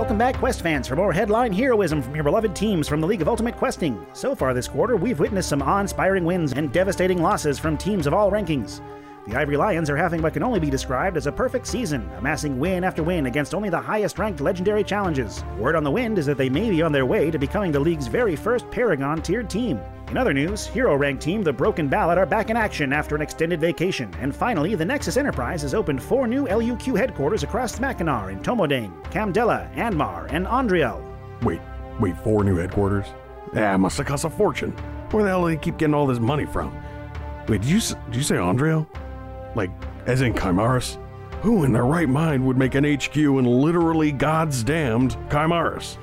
Welcome back, Quest fans, for more headline heroism from your beloved teams from the League of Ultimate Questing. So far this quarter, we've witnessed some awe inspiring wins and devastating losses from teams of all rankings. The Ivory Lions are having what can only be described as a perfect season, amassing win after win against only the highest ranked legendary challenges. Word on the wind is that they may be on their way to becoming the league's very first Paragon tiered team. In other news, hero ranked team The Broken Ballad are back in action after an extended vacation. And finally, the Nexus Enterprise has opened four new LUQ headquarters across Mackinac in Tomodane, Camdella, Anmar, and Andriel. Wait, wait, four new headquarters? Yeah, must have cost a fortune. Where the hell do they keep getting all this money from? Wait, did you did you say Andriel? Like, as in Chimaris? Who in their right mind would make an HQ in literally God's damned Chimaris?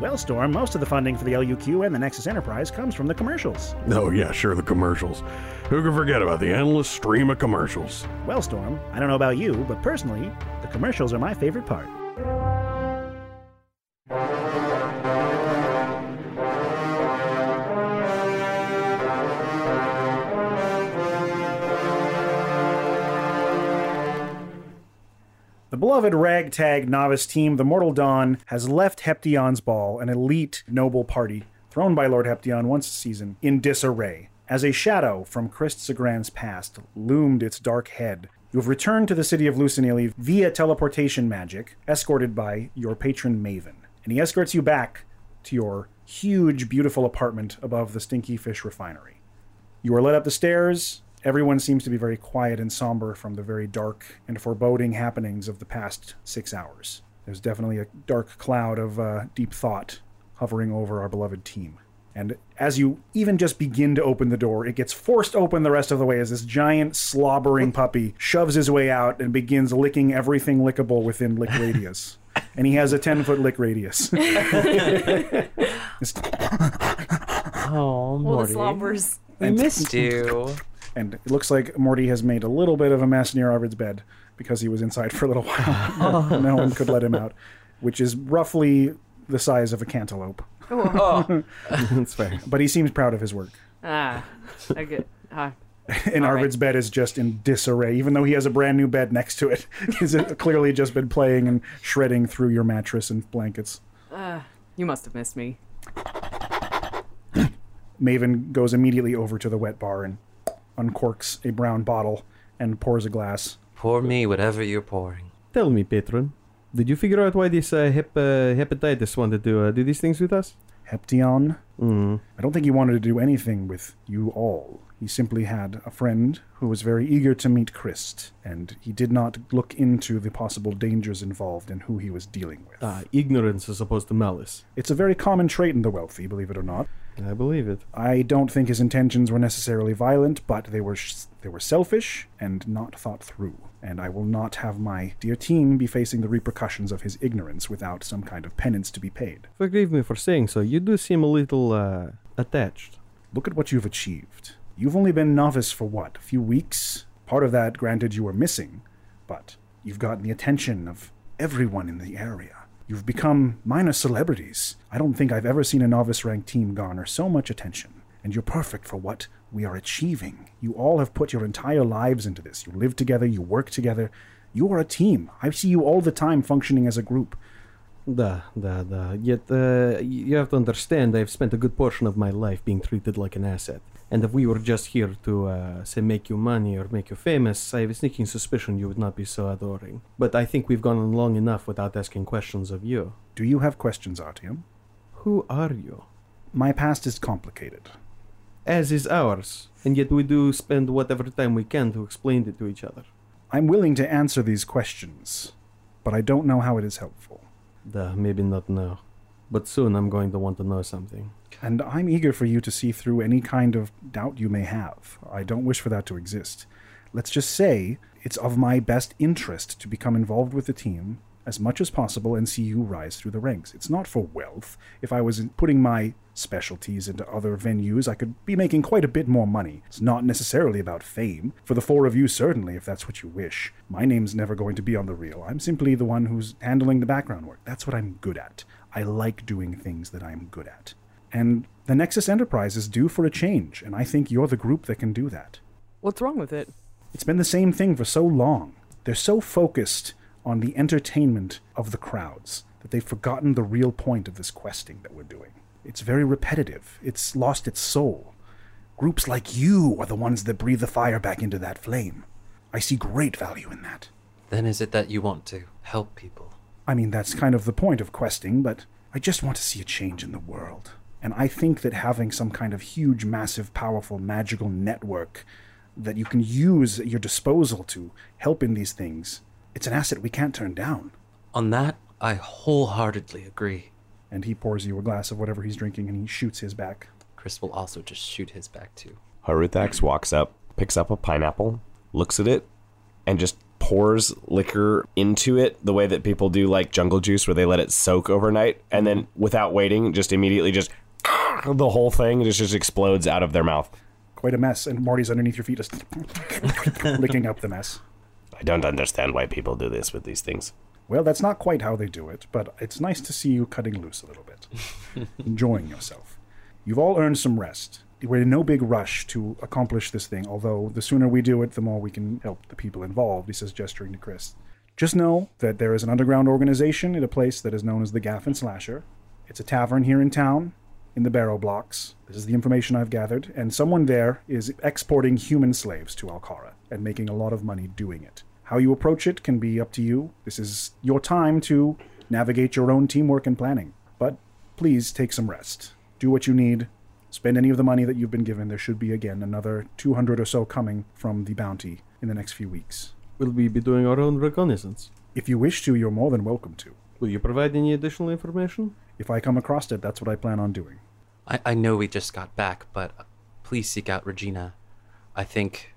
Well, Storm, most of the funding for the LUQ and the Nexus Enterprise comes from the commercials. Oh, yeah, sure, the commercials. Who can forget about the endless stream of commercials? Well, Storm, I don't know about you, but personally, the commercials are my favorite part. Beloved ragtag novice team, the Mortal Dawn, has left Heption's Ball, an elite noble party thrown by Lord Heption once a season, in disarray. As a shadow from Chris Sagrand's past loomed its dark head, you have returned to the city of Lucinili via teleportation magic, escorted by your patron Maven. And he escorts you back to your huge, beautiful apartment above the Stinky Fish Refinery. You are led up the stairs. Everyone seems to be very quiet and somber from the very dark and foreboding happenings of the past six hours. There's definitely a dark cloud of uh, deep thought hovering over our beloved team. And as you even just begin to open the door, it gets forced open the rest of the way as this giant slobbering puppy shoves his way out and begins licking everything lickable within lick radius. and he has a 10 foot lick radius. It's- Oh, Well, the Morty. slobbers. We missed you. and it looks like Morty has made a little bit of a mess near Arvid's bed because he was inside for a little while. no one could let him out, which is roughly the size of a cantaloupe. That's fair. But he seems proud of his work. Ah, I get. Ah. And All right. Arvid's bed is just in disarray, even though he has a brand new bed next to it. He's clearly just been playing and shredding through your mattress and blankets. Uh, you must have missed me. Maven goes immediately over to the wet bar and uncorks a brown bottle and pours a glass. Pour me whatever you're pouring. Tell me, patron. Did you figure out why this uh, hep, uh, hepatitis wanted to uh, do these things with us? Heption, Mm. I don't think he wanted to do anything with you all. He simply had a friend who was very eager to meet Chris, and he did not look into the possible dangers involved in who he was dealing with. Ah, ignorance as opposed to malice. It's a very common trait in the wealthy, believe it or not. I believe it. I don't think his intentions were necessarily violent, but they were sh- they were selfish and not thought through. And I will not have my dear team be facing the repercussions of his ignorance without some kind of penance to be paid. Forgive me for saying so. You do seem a little uh, attached. Look at what you've achieved. You've only been novice for what, a few weeks? Part of that, granted, you were missing, but you've gotten the attention of everyone in the area. You've become minor celebrities. I don't think I've ever seen a novice ranked team garner so much attention. And you're perfect for what We are achieving. You all have put your entire lives into this. You live together, you work together. You are a team. I see you all the time functioning as a group. Da, da, da. Yet, uh, you have to understand, I've spent a good portion of my life being treated like an asset. And if we were just here to, uh, say, make you money or make you famous, I have a sneaking suspicion you would not be so adoring. But I think we've gone on long enough without asking questions of you. Do you have questions, Artyom? Who are you? My past is complicated. As is ours. And yet we do spend whatever time we can to explain it to each other. I'm willing to answer these questions, but I don't know how it is helpful. Da, maybe not now. But soon I'm going to want to know something. And I'm eager for you to see through any kind of doubt you may have. I don't wish for that to exist. Let's just say it's of my best interest to become involved with the team as much as possible and see you rise through the ranks. It's not for wealth. If I was putting my specialties into other venues, I could be making quite a bit more money. It's not necessarily about fame. For the four of you, certainly, if that's what you wish. My name's never going to be on the reel. I'm simply the one who's handling the background work. That's what I'm good at. I like doing things that I'm good at. And the Nexus Enterprise is due for a change, and I think you're the group that can do that. What's wrong with it? It's been the same thing for so long. They're so focused on the entertainment of the crowds that they've forgotten the real point of this questing that we're doing. It's very repetitive. It's lost its soul. Groups like you are the ones that breathe the fire back into that flame. I see great value in that. Then is it that you want to help people? I mean, that's kind of the point of questing, but I just want to see a change in the world. And I think that having some kind of huge, massive, powerful, magical network that you can use at your disposal to help in these things, it's an asset we can't turn down. On that, I wholeheartedly agree. And he pours you a glass of whatever he's drinking and he shoots his back. Chris will also just shoot his back too. Haruthax walks up, picks up a pineapple, looks at it, and just pours liquor into it the way that people do like jungle juice where they let it soak overnight and then without waiting just immediately just the whole thing just, just explodes out of their mouth. Quite a mess, and Morty's underneath your feet just licking up the mess. I don't understand why people do this with these things. Well, that's not quite how they do it, but it's nice to see you cutting loose a little bit, enjoying yourself. You've all earned some rest. We're in no big rush to accomplish this thing, although the sooner we do it, the more we can help the people involved, he says, gesturing to Chris. Just know that there is an underground organization at a place that is known as the Gaff and Slasher. It's a tavern here in town, in the Barrow Blocks. This is the information I've gathered, and someone there is exporting human slaves to Alcara and making a lot of money doing it. How you approach it can be up to you. This is your time to navigate your own teamwork and planning. But please take some rest. Do what you need. Spend any of the money that you've been given. There should be, again, another 200 or so coming from the bounty in the next few weeks. Will we be doing our own reconnaissance? If you wish to, you're more than welcome to. Will you provide any additional information? If I come across it, that's what I plan on doing. I, I know we just got back, but please seek out Regina. I think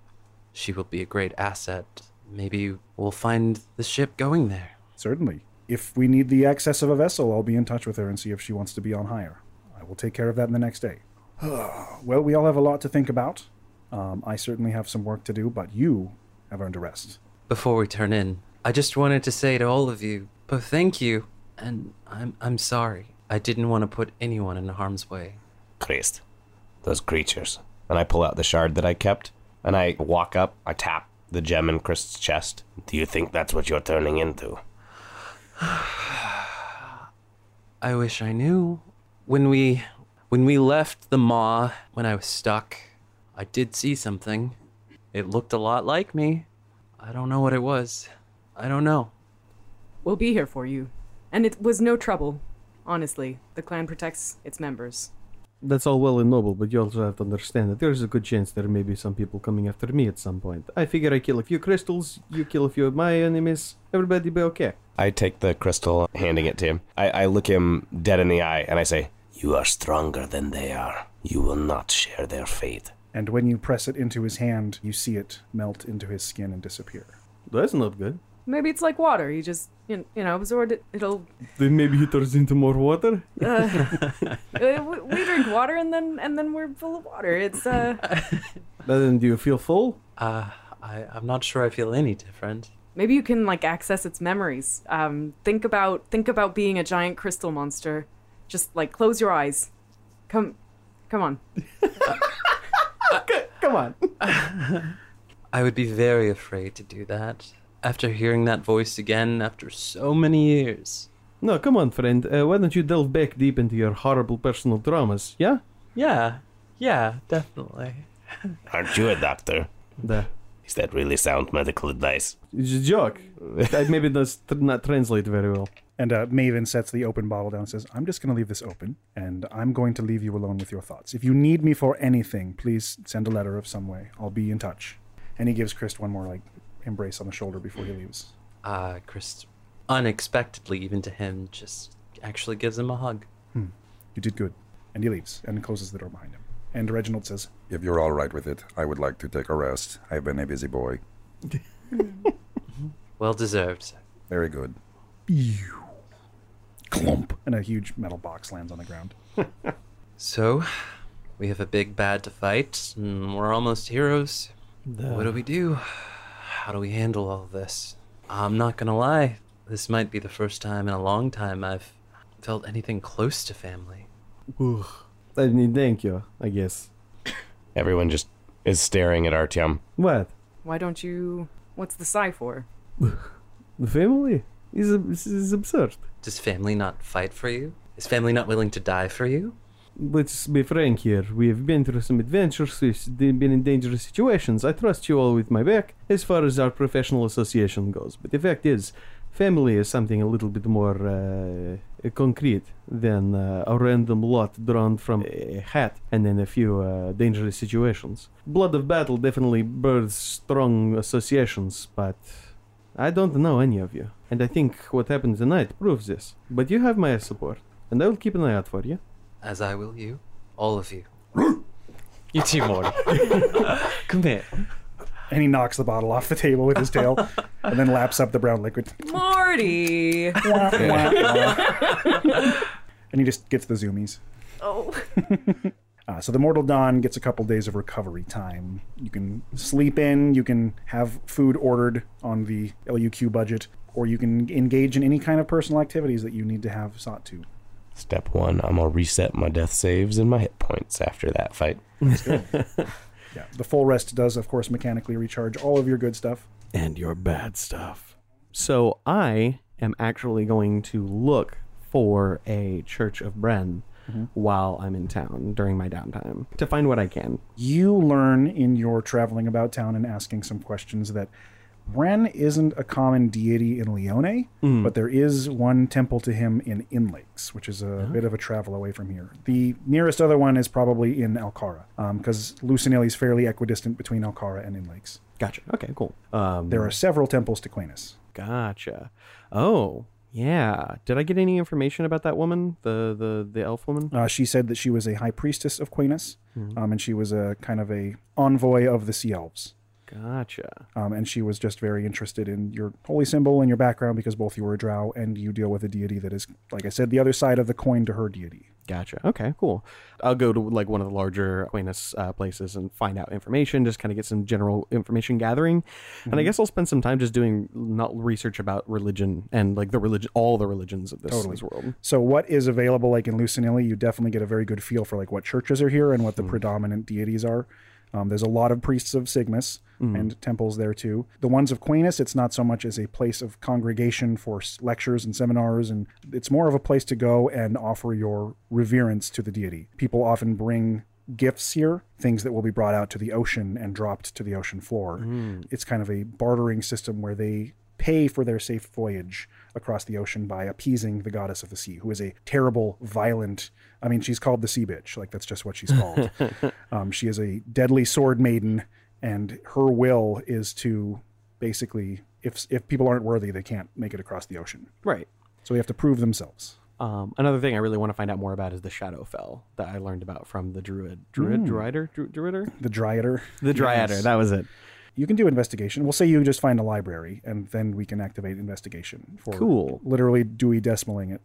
she will be a great asset. Maybe we'll find the ship going there. Certainly. If we need the access of a vessel, I'll be in touch with her and see if she wants to be on hire. I will take care of that in the next day. well, we all have a lot to think about. Um, I certainly have some work to do, but you have earned a rest. Before we turn in, I just wanted to say to all of you, both thank you, and I'm I'm sorry. I didn't want to put anyone in harm's way. Chris, those creatures. And I pull out the shard that I kept, and I walk up, I tap the gem in Chris's chest. Do you think that's what you're turning into? I wish I knew. When we when we left the maw, when I was stuck, I did see something. It looked a lot like me. I don't know what it was. I don't know. We'll be here for you. And it was no trouble. Honestly, the clan protects its members. That's all well and noble, but you also have to understand that there's a good chance there may be some people coming after me at some point. I figure I kill a few crystals, you kill a few of my enemies, everybody be okay. I take the crystal, handing it to him. I, I look him dead in the eye, and I say, You are stronger than they are. You will not share their fate. And when you press it into his hand, you see it melt into his skin and disappear. That's not good. Maybe it's like water. You just, you you know, absorb it. It'll. Then maybe he turns into more water? Uh, we, we drink water and then and then we're full of water. It's uh. Then do you feel full? Uh, I I'm not sure I feel any different. Maybe you can like access its memories. Um, think about think about being a giant crystal monster. Just like close your eyes. Come, come on. Come on. I would be very afraid to do that. After hearing that voice again after so many years. No, come on, friend. Uh, why don't you delve back deep into your horrible personal dramas? Yeah. Yeah, yeah, definitely. Aren't you a doctor? The Is that really sound medical advice? it's a joke. that maybe does tr- not translate very well. And uh, Maven sets the open bottle down and says, I'm just going to leave this open, and I'm going to leave you alone with your thoughts. If you need me for anything, please send a letter of some way. I'll be in touch. And he gives Chris one more, like, embrace on the shoulder before he leaves. Uh, Chris, unexpectedly, even to him, just actually gives him a hug. You did good. And he leaves and closes the door behind him. And Reginald says, If you're all right with it, I would like to take a rest. I've been a busy boy. Well deserved. Very good. clump. And a huge metal box lands on the ground. So, we have a big bad to fight, and we're almost heroes. What do we do? How do we handle all this? I'm not gonna lie, this might be the first time in a long time I've felt anything close to family. I mean, thank you, I guess. Everyone just is staring at Artyom. What? Why don't you. What's the sigh for? The family? Is, is, is absurd. Does family not fight for you? Is family not willing to die for you? Let's be frank here. We have been through some adventures, we've been in dangerous situations. I trust you all with my back as far as our professional association goes. But the fact is, family is something a little bit more uh, concrete than uh, a random lot drawn from a hat and in a few uh, dangerous situations. Blood of battle definitely births strong associations, but I don't know any of you. And I think what happened tonight proves this. But you have my support, and I will keep an eye out for you. As I will you. All of you. you too, Morty. Come here. And he knocks the bottle off the table with his tail and then laps up the brown liquid. Morty! Wah, wah, wah. and he just gets the zoomies. oh. Uh, so the Mortal Dawn gets a couple days of recovery time. You can sleep in, you can have food ordered on the LUQ budget, or you can engage in any kind of personal activities that you need to have sought to. Step one, I'm gonna reset my death saves and my hit points after that fight. Yeah, the full rest does, of course, mechanically recharge all of your good stuff. and your bad stuff. So I am actually going to look for a Church of Bren mm-hmm. while I'm in town during my downtime to find what I can. You learn in your traveling about town and asking some questions that Ren isn't a common deity in Leone, but there is one temple to him in Inlakes, which is a bit of a travel away from here. The nearest other one is probably in Alcara, because Lucinelli is fairly equidistant between Alcara and Inlakes. Gotcha. Okay, cool. Um, There are several temples to Quainus. gotcha. Oh, yeah. Did I get any information about that woman, the the the elf woman? Uh, she said that she was a high priestess of Quainus, um, and she was a kind of a envoy of the Sea Elves. Gotcha. Um, and she was just very interested in your holy symbol and your background because both you were a drow and you deal with a deity that is, like I said, the other side of the coin to her deity. Gotcha. Okay, cool. I'll go to like one of the larger Aquinas uh, places and find out information, just kind of get some general information gathering. And I guess I'll spend some time just doing not research about religion and like the religion, all the religions of this, Totally. this world. So, what is available, like in Lucinilli, you definitely get a very good feel for like what churches are here and what the predominant deities are. Um, there's a lot of priests of Cygnus and temples there too. The ones of Quinus, it's not so much as a place of congregation for s- lectures and seminars, and it's more of a place to go and offer your reverence to the deity. People often bring gifts here, things that will be brought out to the ocean and dropped to the ocean floor. It's kind of a bartering system where they pay for their safe voyage across the ocean by appeasing the goddess of the sea, who is a terrible, violent. I mean, she's called the Sea Bitch. Like that's just what she's called. um, she is a deadly sword maiden, and her will is to basically, if if people aren't worthy, they can't make it across the ocean. Right. So they have to prove themselves. Um, another thing I really want to find out more about is the Shadowfell that I learned about from the Druid. Druid? Druider? Dru- Druider? The Dryader. The Dryader. Yes. That was it. You can do investigation. We'll say you just find a library, and then we can activate investigation for Cool. literally Dewey decimaling it.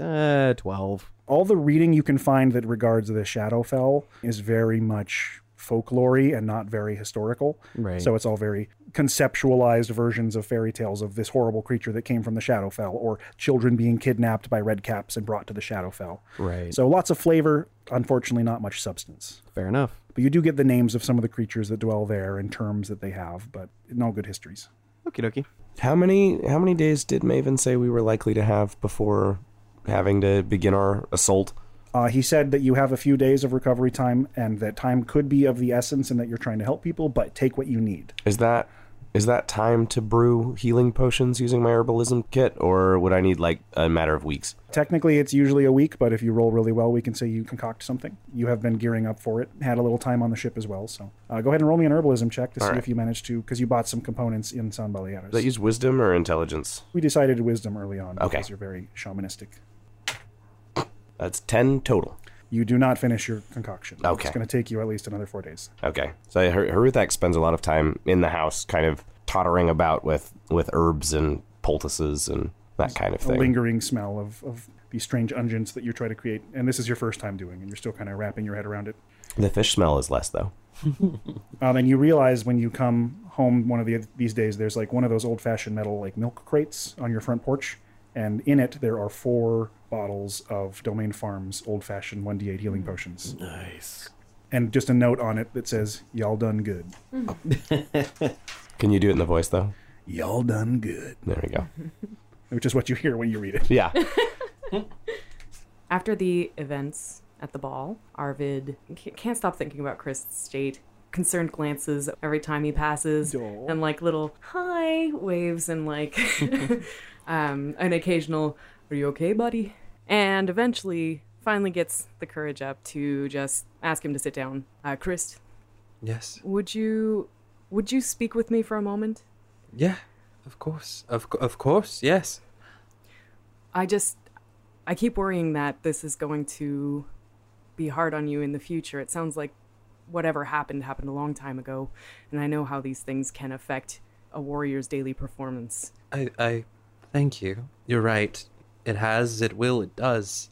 Uh, 12. all the reading you can find that regards the Shadowfell is very much folklore and not very historical. Right. So it's all very conceptualized versions of fairy tales of this horrible creature that came from the Shadowfell, or children being kidnapped by red caps and brought to the Shadowfell. Right. So lots of flavor, unfortunately, not much substance. Fair enough. But you do get the names of some of the creatures that dwell there and terms that they have, but no good histories. Okie dokie. How many how many days did Maven say we were likely to have before having to begin our assault? Uh, he said that you have a few days of recovery time and that time could be of the essence and that you're trying to help people, but take what you need. Is that is that time to brew healing potions using my herbalism kit, or would I need like a matter of weeks? Technically, it's usually a week, but if you roll really well, we can say you concoct something. You have been gearing up for it, had a little time on the ship as well. So uh, go ahead and roll me an herbalism check to see right. if you managed to, because you bought some components in San Baleares. Does that use wisdom or intelligence? we decided wisdom early on Okay. because you're very shamanistic. That's ten total. You do not finish your concoction. Okay. It's going to take you at least another four days. Okay. So Her- Haruthax spends a lot of time in the house, kind of tottering about with with herbs and poultices and that kind of thing. A lingering smell of, of these strange unguents that you try to create. And this is your first time doing, and you're still kind of wrapping your head around it. The fish smell is less though. Um, and you realize when you come home one of the, these days, there's like one of those old fashioned metal like milk crates on your front porch. And in it, there are four bottles of Domain Farms old fashioned 1d8 healing potions. Nice. And just a note on it that says, Y'all done good. Can you do it in the voice though? Y'all done good. There we go. Which is what you hear when you read it. Yeah. After the events at the ball, Arvid can't stop thinking about Chris's state. Concerned glances every time he passes, Aw. and like little hi waves, and like um, an occasional "Are you okay, buddy?" And eventually, finally gets the courage up to just ask him to sit down. Uh, Chris, Yes. would you would you speak with me for a moment? Yeah. Of course. Of of course. Yes. I just I keep worrying that this is going to be hard on you in the future. It sounds like whatever happened happened a long time ago, and I know how these things can affect a warrior's daily performance. I I thank you. You're right. It has, it will, it does.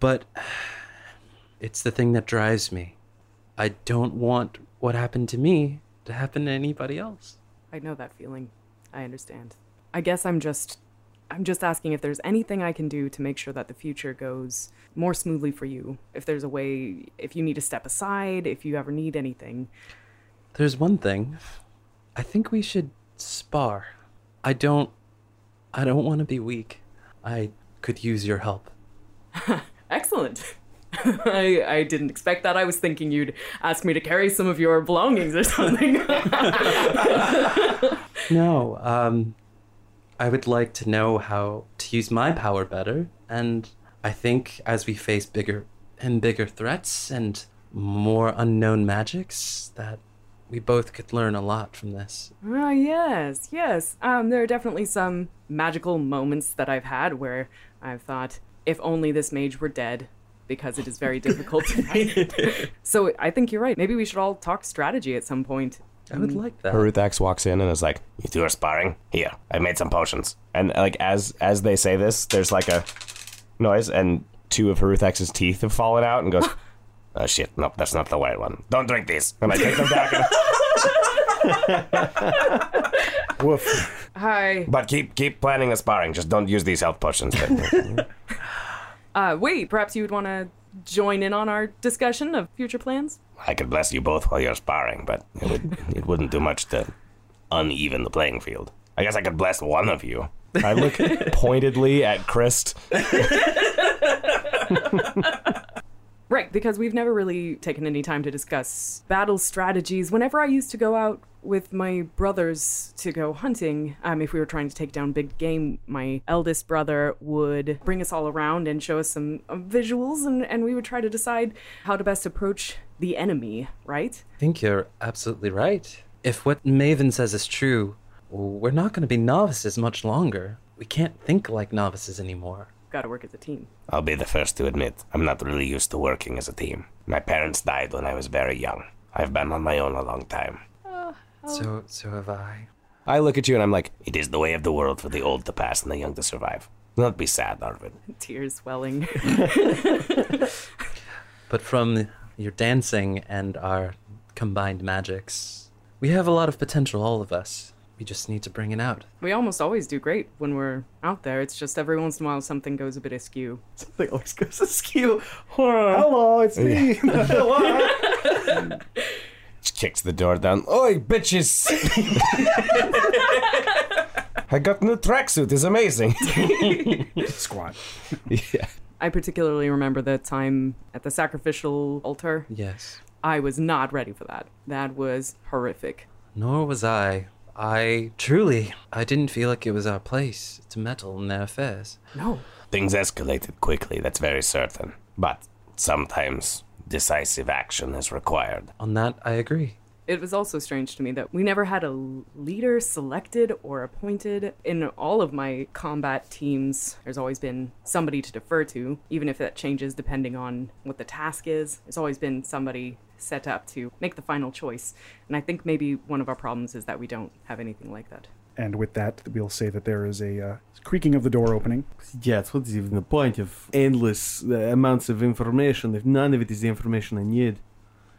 But it's the thing that drives me. I don't want what happened to me to happen to anybody else. I know that feeling. I understand. I guess I'm just I'm just asking if there's anything I can do to make sure that the future goes more smoothly for you. If there's a way if you need to step aside, if you ever need anything. There's one thing. I think we should spar. I don't I don't want to be weak. I could use your help. Excellent. I, I didn't expect that. I was thinking you'd ask me to carry some of your belongings or something. No, um I would like to know how to use my power better and I think as we face bigger and bigger threats and more unknown magics that we both could learn a lot from this. Ah, yes, yes. Um, there are definitely some magical moments that I've had where I've thought, if only this mage were dead, because it is very difficult to find it. So I think you're right. Maybe we should all talk strategy at some point. I would mm. like that. Haruthax walks in and is like, "You two are sparring. Here, I made some potions." And like as as they say this, there's like a noise, and two of Haruthax's teeth have fallen out, and goes, "Oh shit! Nope, that's not the right one. Don't drink these." And I take them back. And, Woof. Hi. but keep keep planning the sparring. Just don't use these health potions. Uh, wait, perhaps you would want to join in on our discussion of future plans? I could bless you both while you're sparring, but it, would, it wouldn't do much to uneven the playing field. I guess I could bless one of you. I look pointedly at Chris. Right, because we've never really taken any time to discuss battle strategies. Whenever I used to go out with my brothers to go hunting, um, if we were trying to take down big game, my eldest brother would bring us all around and show us some uh, visuals, and, and we would try to decide how to best approach the enemy, right? I think you're absolutely right. If what Maven says is true, we're not going to be novices much longer. We can't think like novices anymore. Gotta work as a team. I'll be the first to admit, I'm not really used to working as a team. My parents died when I was very young. I've been on my own a long time. Oh, oh. So, so have I. I look at you and I'm like, it is the way of the world for the old to pass and the young to survive. Do not be sad, Arvid. Tears swelling. But from your dancing and our combined magics, we have a lot of potential, all of us. We just need to bring it out. we almost always do great when we're out there. It's just every once in a while something goes a bit askew. Something always goes askew. Hello, it's me. Hello. She kicks the door down. Oi, bitches! I got new tracksuit. It's amazing. Squat. yeah. I particularly remember the time at the sacrificial altar. Yes. I was not ready for that. That was horrific. Nor was I. I truly, I didn't feel like it was our place to meddle in their affairs. No. Things escalated quickly, that's very certain. But sometimes decisive action is required. On that, I agree. It was also strange to me that we never had a leader selected or appointed. In all of my combat teams, there's always been somebody to defer to, even if that changes depending on what the task is. There's always been somebody set up to make the final choice. And I think maybe one of our problems is that we don't have anything like that. And with that, we'll say that there is a uh, creaking of the door opening. Yeah, it's what is even the point of endless uh, amounts of information if none of it is the information I need?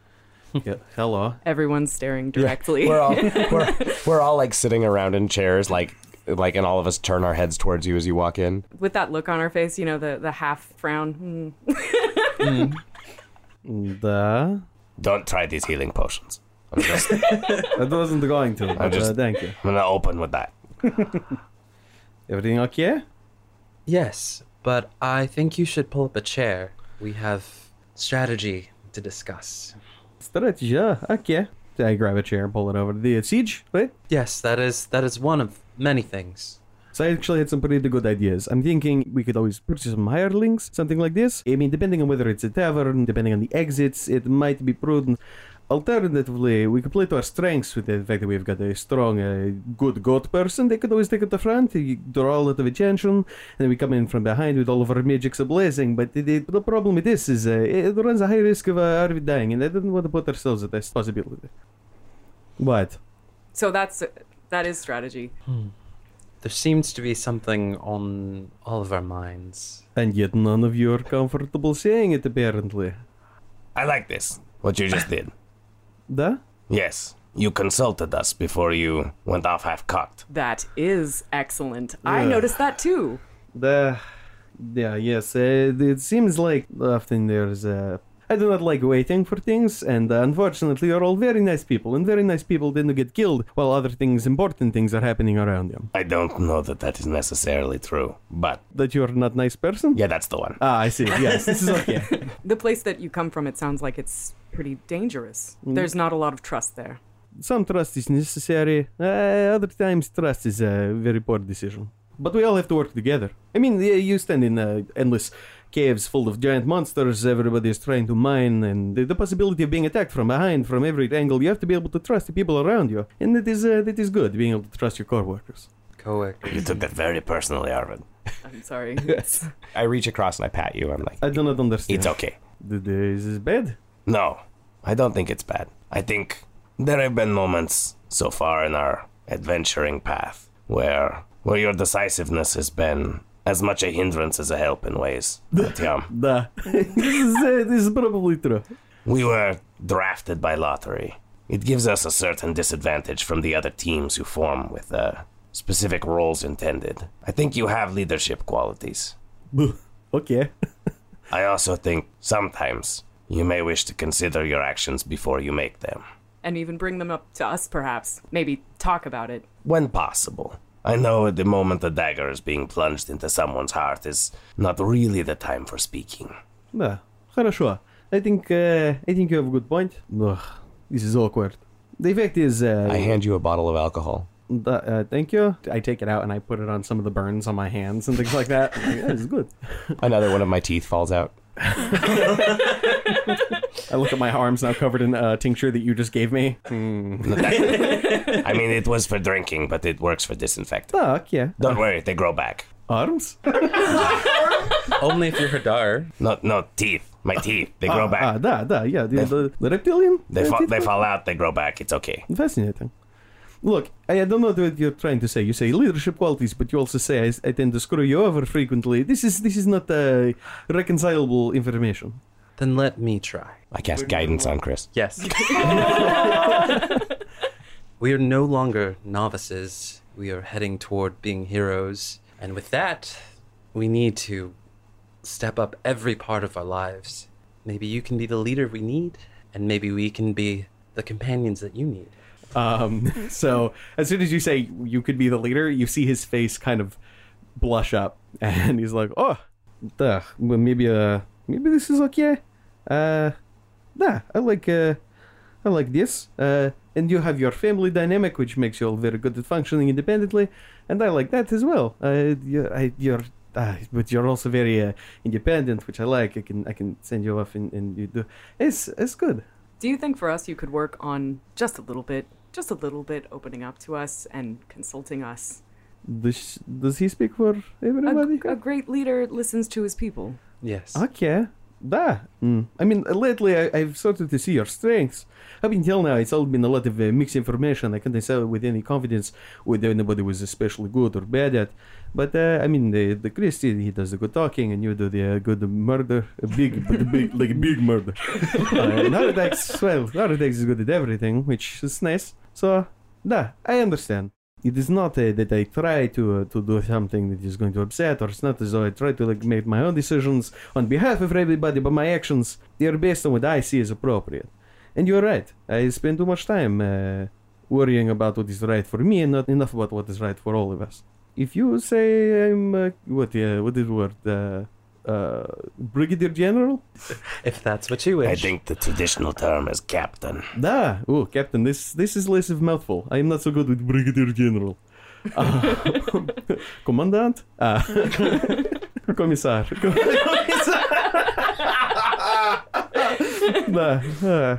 yeah, hello. Everyone's staring directly. We're all we're, we're all like sitting around in chairs, like like, and all of us turn our heads towards you as you walk in. With that look on our face, you know, the, the half frown. Hmm. Da. Don't try these healing potions. I'm just I wasn't going to, but just- uh, thank you. I'm gonna open with that. Everything okay? Yes, but I think you should pull up a chair. We have strategy to discuss. Strategy, yeah, okay. I grab a chair and pull it over to the siege, right? Yes, that is that is one of many things. So I actually had some pretty good ideas. I'm thinking we could always purchase some hirelings, something like this. I mean, depending on whether it's a tavern, depending on the exits, it might be prudent. Alternatively, we could play to our strengths with the fact that we've got a strong, uh, good goat person. They could always take at the front, you draw a lot of attention, and then we come in from behind with all of our magics ablazing. But the, the, the problem with this is uh, it runs a high risk of uh, Arvid dying, and I didn't want to put ourselves at this possibility. What? so that's that is strategy. There seems to be something on all of our minds. And yet none of you are comfortable saying it, apparently. I like this. What you just did. The? Yes, you consulted us before you went off half cocked. That is excellent. I noticed that too. The, yeah, yes. Uh, it seems like often there's. Uh, I do not like waiting for things, and uh, unfortunately, you're all very nice people, and very nice people tend to get killed while other things, important things, are happening around them. I don't know that that is necessarily true, but That you're not nice person? yeah, that's the one. Ah, I see. Yes, this is okay. The place that you come from, it sounds like it's pretty dangerous. There's not a lot of trust there. Some trust is necessary. Uh, other times, trust is a very poor decision. But we all have to work together. I mean, yeah, you stand in uh, endless caves full of giant monsters. Everybody is trying to mine, and the, the possibility of being attacked from behind, from every angle. You have to be able to trust the people around you, and that is uh, that is good. Being able to trust your co-workers. Coworkers. You took that very personally, Arvid. I'm sorry. It's- I reach across and I pat you. I'm like, I do not understand. it's okay. Th- th- Is this bad? No, I don't think it's bad. I think there have been moments so far in our adventuring path where where your decisiveness has been as much a hindrance as a help in ways. But, yeah, Da. this is uh, this is probably true. we were drafted by lottery. It gives us a certain disadvantage from the other teams who form with uh, specific roles intended. I think you have leadership qualities. Okay. I also think sometimes you may wish to consider your actions before you make them. and even bring them up to us, perhaps. Maybe talk about it. when possible. I know at the moment the dagger is being plunged into someone's heart is not really the time for speaking. Да, хорошо. I think uh, I think you have a good point. Ugh, this is awkward. The fact is, uh, I hand you a bottle of alcohol. th- uh, thank you. I take it out and I put it on some of the burns on my hands and things like that. yeah, this is good. Another one of my teeth falls out. I look at my arms now covered in uh, tincture that you just gave me. Hmm. I mean, it was for drinking, but it works for disinfectant. Fuck yeah. Don't worry, they grow back. Arms? Only if you're Hadar. No, no teeth. My teeth, they grow back. Ah, back. da, da, yeah. The, the, the reptilian? They fall, they fall out, they grow back. It's okay. Fascinating. Look, I I don't know what you're trying to say. You say leadership qualities, but you also say I, I tend to screw you over frequently. This is this is not uh, reconcilable information. Then let me try. I cast guidance on Chris. Yes. we are no longer novices. We are heading toward being heroes. And with that, we need to step up every part of our lives. Maybe you can be the leader we need. and maybe we can be the companions that you need. Um, so as soon as you say you could be the leader, you see his face kind of blush up, and he's like, "Oh, duh, well, maybe uh, maybe this is okay. Uh, nah, I like uh, I like this. Uh, and you have your family dynamic, which makes you all very good at functioning independently, and I like that as well. Uh, you, I, you're." Uh, but you're also very uh, independent, which I like. I can I can send you off and, and you do. It's it's good. Do you think for us you could work on just a little bit, just a little bit opening up to us and consulting us? Does, does he speak for A, everybody? a great leader listens to his people. Yes. Okay. Da. Mm. I mean, lately I, I've started to see your strengths. Up until now, it's all been a lot of uh, mixed information. I can't say with any confidence whether anybody was especially good or bad at. But uh, I mean, the the Christy he does the good talking, and you do the uh, good murder, a big, but a big like a big murder. uh, well, Nardax is good at everything, which is nice. So, da, I understand. It is not uh, that I try to uh, to do something that is going to upset, or it's not as though I try to like make my own decisions on behalf of everybody, but my actions they are based on what I see as appropriate. And you're right. I spend too much time uh, worrying about what is right for me, and not enough about what is right for all of us. If you say I'm uh, what uh, what is the word uh, brigadier general, If that's what you wish. I think the traditional term is captain. Da, oh, Captain, this this is less of a mouthful. I am not so good with Brigadier General. Uh, Commandant? Ah. Commissar. Commissar. da, uh,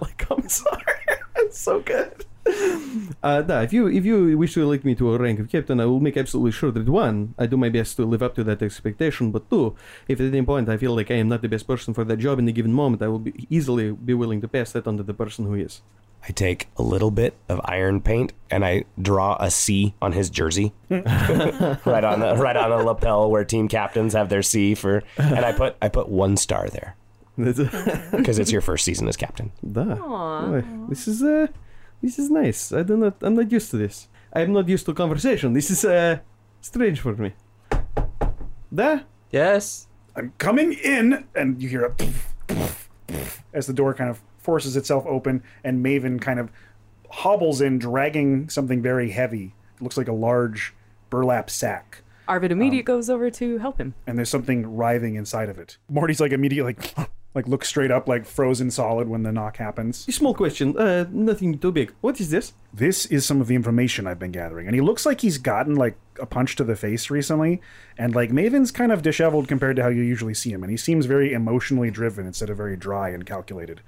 like Commissar. It's so good. Uh, da, if you if you wish to elect me to a rank of captain, I will make absolutely sure that one, I do my best to live up to that expectation. But two, if at any point I feel like I am not the best person for that job in a given moment, I will be easily be willing to pass that on to the person who is. I take a little bit of iron paint and I draw a C on his jersey, right on the right on the lapel where team captains have their C for, and I put I put one star there because it's your first season as captain. Da. Boy, this is uh, this is nice. I do not. I'm not used to this. I'm not used to conversation. This is uh, strange for me. Da. yes. I'm coming in, and you hear a as the door kind of forces itself open, and Maven kind of hobbles in, dragging something very heavy. It looks like a large burlap sack, Arvid immediate goes over to help him. and there's something writhing inside of it. Morty's like immediately like, like looks straight up, like frozen solid when the knock happens. Small question. Uh, nothing too big. What is this? This is some of the information I've been gathering, and he looks like he's gotten like a punch to the face recently, and like Maven's kind of disheveled compared to how you usually see him, and he seems very emotionally driven instead of very dry and calculated.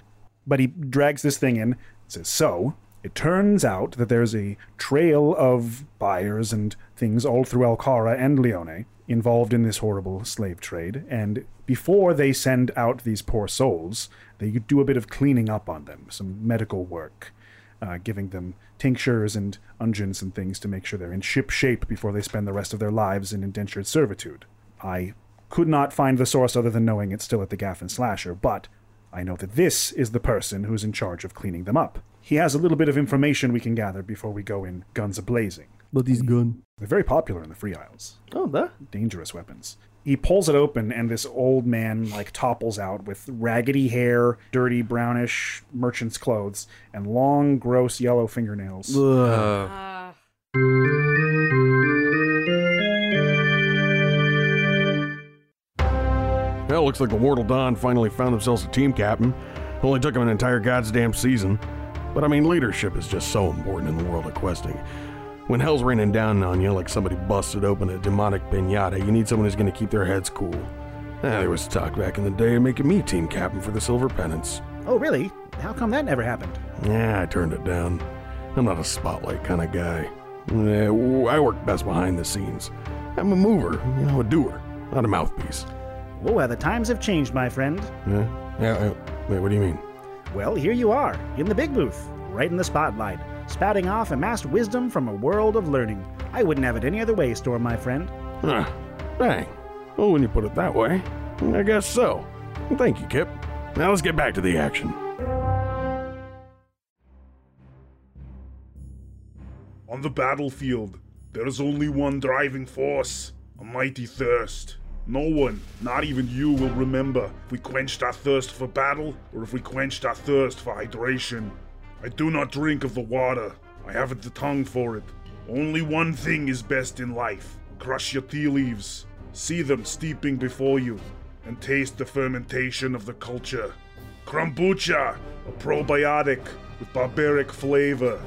But he drags this thing in, and says, "So it turns out that there's a trail of buyers and things all through Alcara and Leone involved in this horrible slave trade, and before they send out these poor souls, they do a bit of cleaning up on them, some medical work." uh, giving them tinctures and unguents and things to make sure they're in ship shape before they spend the rest of their lives in indentured servitude. I could not find the source other than knowing it's still at the Gaffin Slasher, but I know that this is the person who's in charge of cleaning them up. He has a little bit of information we can gather before we go in guns a blazing. What is gun? They're very popular in the Free Isles Oh, da. dangerous weapons. He pulls it open, and this old man like topples out with raggedy hair, dirty brownish merchant's clothes, and long, gross yellow fingernails. Uh, Well, looks like the Mortal Dawn finally found themselves a team captain. Only took them an entire goddamn season. But I mean, leadership is just so important in the world of questing. When hell's raining down on you like somebody busted open a demonic pinata, you need someone who's going to keep their heads cool. Ah, there was talk back in the day of making me team captain for the Silver Pennants. Oh, really? How come that never happened? Yeah, I turned it down. I'm not a spotlight kind of guy. I work best behind the scenes. I'm a mover, you know, a doer, not a mouthpiece. Oh, well, the times have changed, my friend. Yeah? Yeah, wait, what do you mean? Well, here you are, in the big booth, right in the spotlight, spouting off amassed wisdom from a world of learning. I wouldn't have it any other way, Storm, my friend. Huh. Dang. Well, when you put it that way, I guess so. Thank you, Kip. Now let's get back to the action. On the battlefield, there is only one driving force a mighty thirst. No one, not even you, will remember if we quenched our thirst for battle or if we quenched our thirst for hydration. I do not drink of the water. I haven't the tongue for it. Only one thing is best in life crush your tea leaves, see them steeping before you, and taste the fermentation of the culture. Krumbucha, a probiotic with barbaric flavor.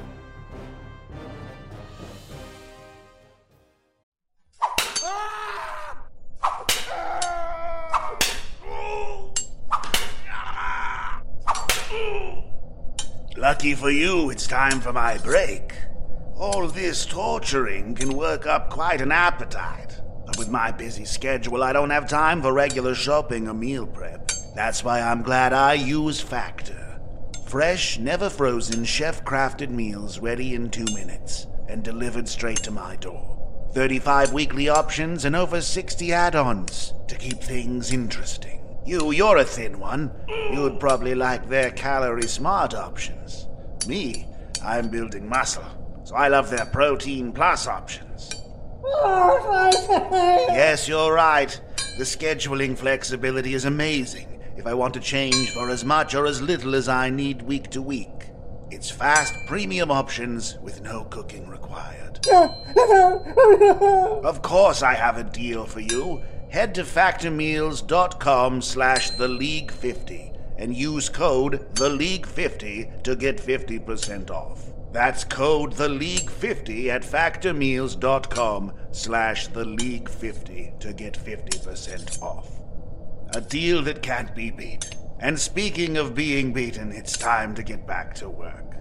Lucky for you, it's time for my break. All this torturing can work up quite an appetite. But with my busy schedule, I don't have time for regular shopping or meal prep. That's why I'm glad I use Factor. Fresh, never frozen, chef crafted meals ready in two minutes and delivered straight to my door. 35 weekly options and over 60 add ons to keep things interesting. You, you're a thin one. You'd probably like their calorie smart options. Me, I'm building muscle, so I love their protein plus options. yes, you're right. The scheduling flexibility is amazing if I want to change for as much or as little as I need week to week. It's fast premium options with no cooking required. of course I have a deal for you. Head to factormeals.com slash the league 50 and use code the league 50 to get 50% off. That's code the league 50 at factormeals.com slash the league 50 to get 50% off. A deal that can't be beat. And speaking of being beaten, it's time to get back to work.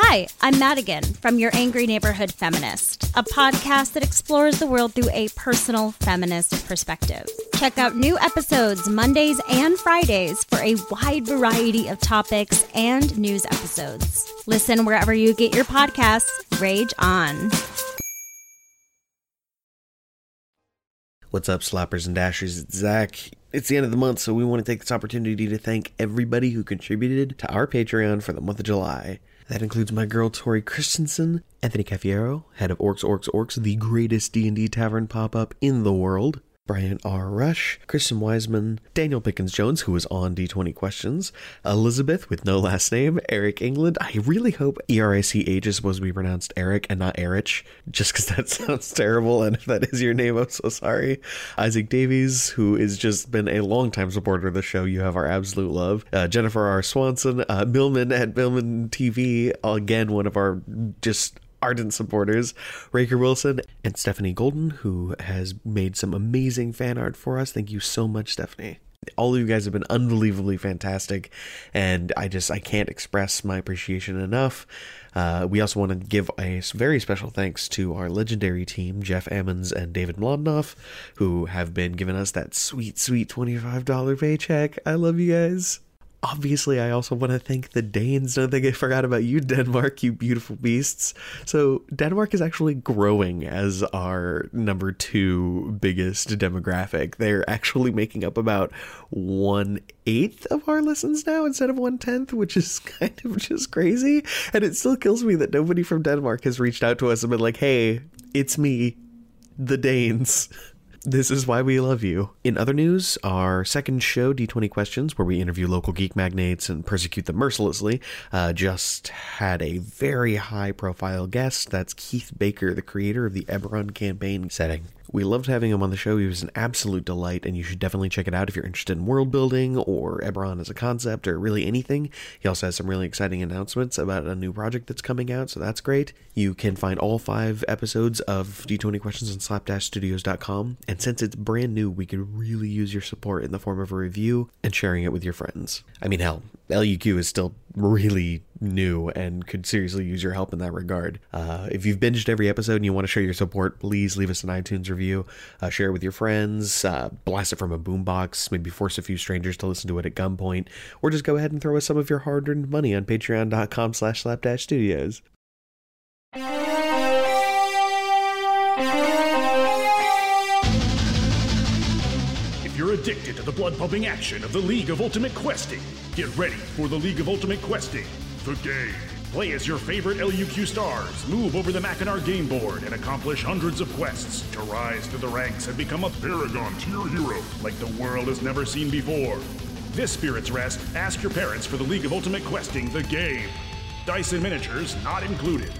Hi, I'm Madigan from Your Angry Neighborhood Feminist, a podcast that explores the world through a personal feminist perspective. Check out new episodes Mondays and Fridays for a wide variety of topics and news episodes. Listen wherever you get your podcasts. Rage on. What's up, slappers and dashers? It's Zach. It's the end of the month, so we want to take this opportunity to thank everybody who contributed to our Patreon for the month of July. That includes my girl Tori Christensen, Anthony Cafiero, head of Orcs Orcs Orcs, the greatest D&D tavern pop-up in the world, Brian R. Rush, Kristen Wiseman, Daniel Pickens Jones, who was on D20 Questions, Elizabeth with no last name, Eric England. I really hope E R I C H is supposed to be pronounced Eric and not Erich, just because that sounds terrible. And if that is your name, I'm so sorry. Isaac Davies, who has just been a longtime supporter of the show. You have our absolute love. Uh, Jennifer R. Swanson, uh, at Millman TV, again, one of our just ardent supporters, Raker Wilson, and Stephanie Golden, who has made some amazing fan art for us. Thank you so much, Stephanie. All of you guys have been unbelievably fantastic, and I just I can't express my appreciation enough. Uh, we also want to give a very special thanks to our legendary team, Jeff Ammons and David Mlodinoff, who have been giving us that sweet, sweet $25 paycheck. I love you guys. Obviously, I also want to thank the Danes. Don't think I forgot about you, Denmark, you beautiful beasts. So, Denmark is actually growing as our number two biggest demographic. They're actually making up about one eighth of our listens now instead of one tenth, which is kind of just crazy. And it still kills me that nobody from Denmark has reached out to us and been like, hey, it's me, the Danes. This is why we love you. In other news, our second show, D20 Questions, where we interview local geek magnates and persecute them mercilessly, uh, just had a very high profile guest. That's Keith Baker, the creator of the Eberron campaign setting. We loved having him on the show. He was an absolute delight, and you should definitely check it out if you're interested in world building or Eberron as a concept or really anything. He also has some really exciting announcements about a new project that's coming out, so that's great. You can find all five episodes of D20 Questions on slapdashstudios.com, and since it's brand new, we could really use your support in the form of a review and sharing it with your friends. I mean, hell, LUQ is still really new and could seriously use your help in that regard. Uh, if you've binged every episode and you want to show your support, please leave us an iTunes review, uh, share it with your friends, uh, blast it from a boombox, maybe force a few strangers to listen to it at gunpoint, or just go ahead and throw us some of your hard-earned money on patreon.com slash slapdash studios. Addicted to the blood pumping action of the League of Ultimate Questing, get ready for the League of Ultimate Questing, the game. Play as your favorite LUQ stars, move over the Mackinac game board, and accomplish hundreds of quests to rise through the ranks and become a Paragon tier hero like the world has never seen before. This Spirit's Rest, ask your parents for the League of Ultimate Questing, the game. And miniatures not included.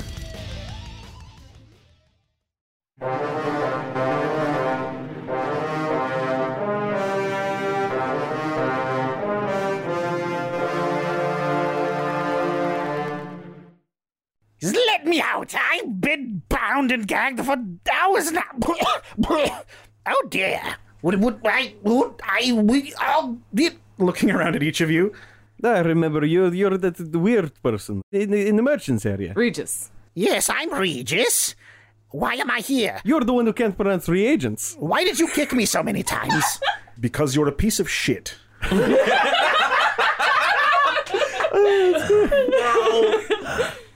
Me out. I've been bound and gagged for hours now. oh dear. Would, would I, would I, we, it, Looking around at each of you. I remember you. You're that the weird person in, in the merchants area. Regis. Yes, I'm Regis. Why am I here? You're the one who can't pronounce reagents. Why did you kick me so many times? Because you're a piece of shit.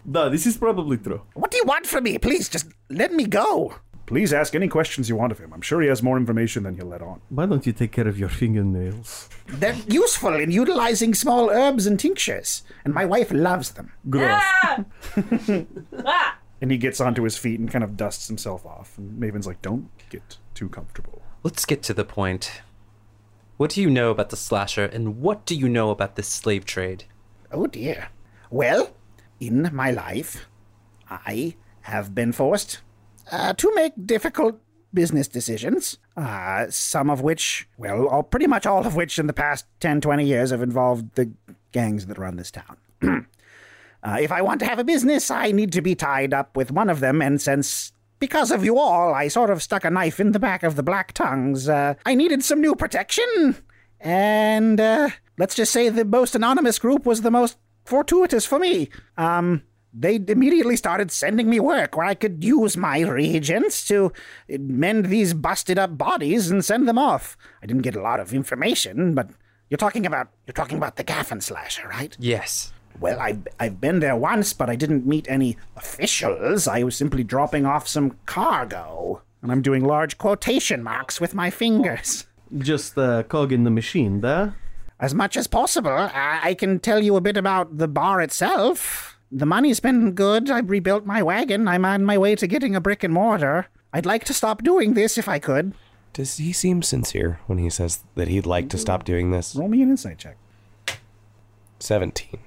No, this is probably true. What do you want from me? Please, just let me go. Please ask any questions you want of him. I'm sure he has more information than he'll let on. Why don't you take care of your fingernails? They're useful in utilizing small herbs and tinctures, and my wife loves them. Gross. Ah! Ah! And he gets onto his feet and kind of dusts himself off. And Maven's like, don't get too comfortable. Let's get to the point. What do you know about the slasher, and what do you know about this slave trade? Oh dear. Well, in my life, I have been forced uh, to make difficult business decisions, uh, some of which, well, all, pretty much all of which in the past 10, 20 years have involved the gangs that run this town. uh, if I want to have a business, I need to be tied up with one of them, and since because of you all, I sort of stuck a knife in the back of the Black Tongues. Uh, I needed some new protection, and uh, let's just say the most anonymous group was the most fortuitous for me. Um, they immediately started sending me work where I could use my reagents to mend these busted up bodies and send them off. I didn't get a lot of information, but you're talking about you're talking about the Gaffin slasher, right? Yes. Well, I've, I've been there once, but I didn't meet any officials. I was simply dropping off some cargo. And I'm doing large quotation marks with my fingers. Just a cog in the machine, there. As much as possible, I, I can tell you a bit about the bar itself. The money's been good. I've rebuilt my wagon. I'm on my way to getting a brick and mortar. I'd like to stop doing this if I could. Does he seem sincere when he says that he'd like to stop doing this? Roll me an insight check. 17.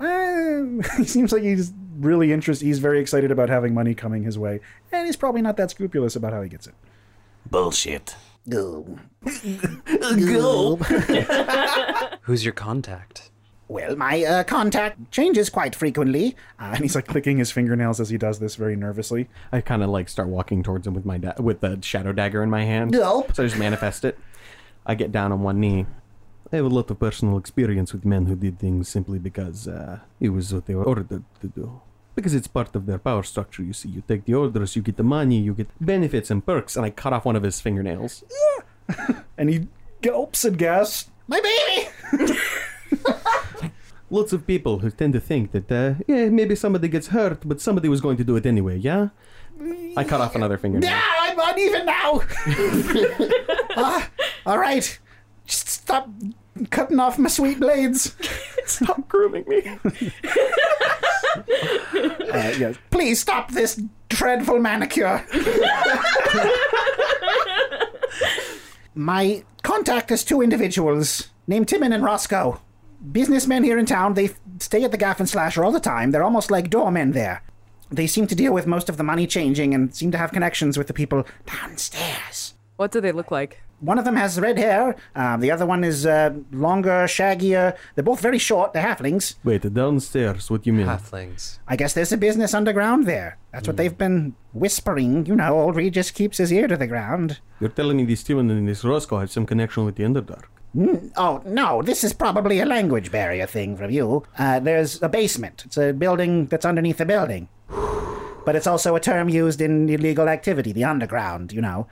Uh, he seems like he's really interested. He's very excited about having money coming his way, and he's probably not that scrupulous about how he gets it. Bullshit. Go. Go. Who's your contact? Well, my uh, contact changes quite frequently. Uh, and he's like clicking his fingernails as he does this very nervously. I kind of like start walking towards him with my da- with the shadow dagger in my hand. Nope. So I just manifest it. I get down on one knee. I have a lot of personal experience with men who did things simply because uh, it was what they were ordered to do. Because it's part of their power structure, you see. You take the orders, you get the money, you get benefits and perks, and I cut off one of his fingernails. Yeah. And he gulps and gasps. My baby! Lots of people who tend to think that, uh, yeah, maybe somebody gets hurt, but somebody was going to do it anyway, yeah? I cut off another fingernail. Yeah, I'm uneven now. Ah, all right, just stop cutting off my sweet blades. Stop grooming me. Uh, yes. Please stop this dreadful manicure. my contact is two individuals named Timon and Roscoe. Businessmen here in town. They stay at the Gaffin Slasher all the time. They're almost like doormen there. They seem to deal with most of the money changing and seem to have connections with the people downstairs. What do they look like? One of them has red hair. Um, the other one is uh, longer, shaggier. They're both very short. They're halflings. Wait, downstairs, what do you mean? Halflings. I guess there's a business underground there. That's what they've been whispering. You know, old Regis keeps his ear to the ground. You're telling me this Timon and this Roscoe have some connection with the Underdark? Mm, oh, no, this is probably a language barrier thing from you. Uh, there's a basement. It's a building that's underneath the building. But it's also a term used in illegal activity, the underground, you know.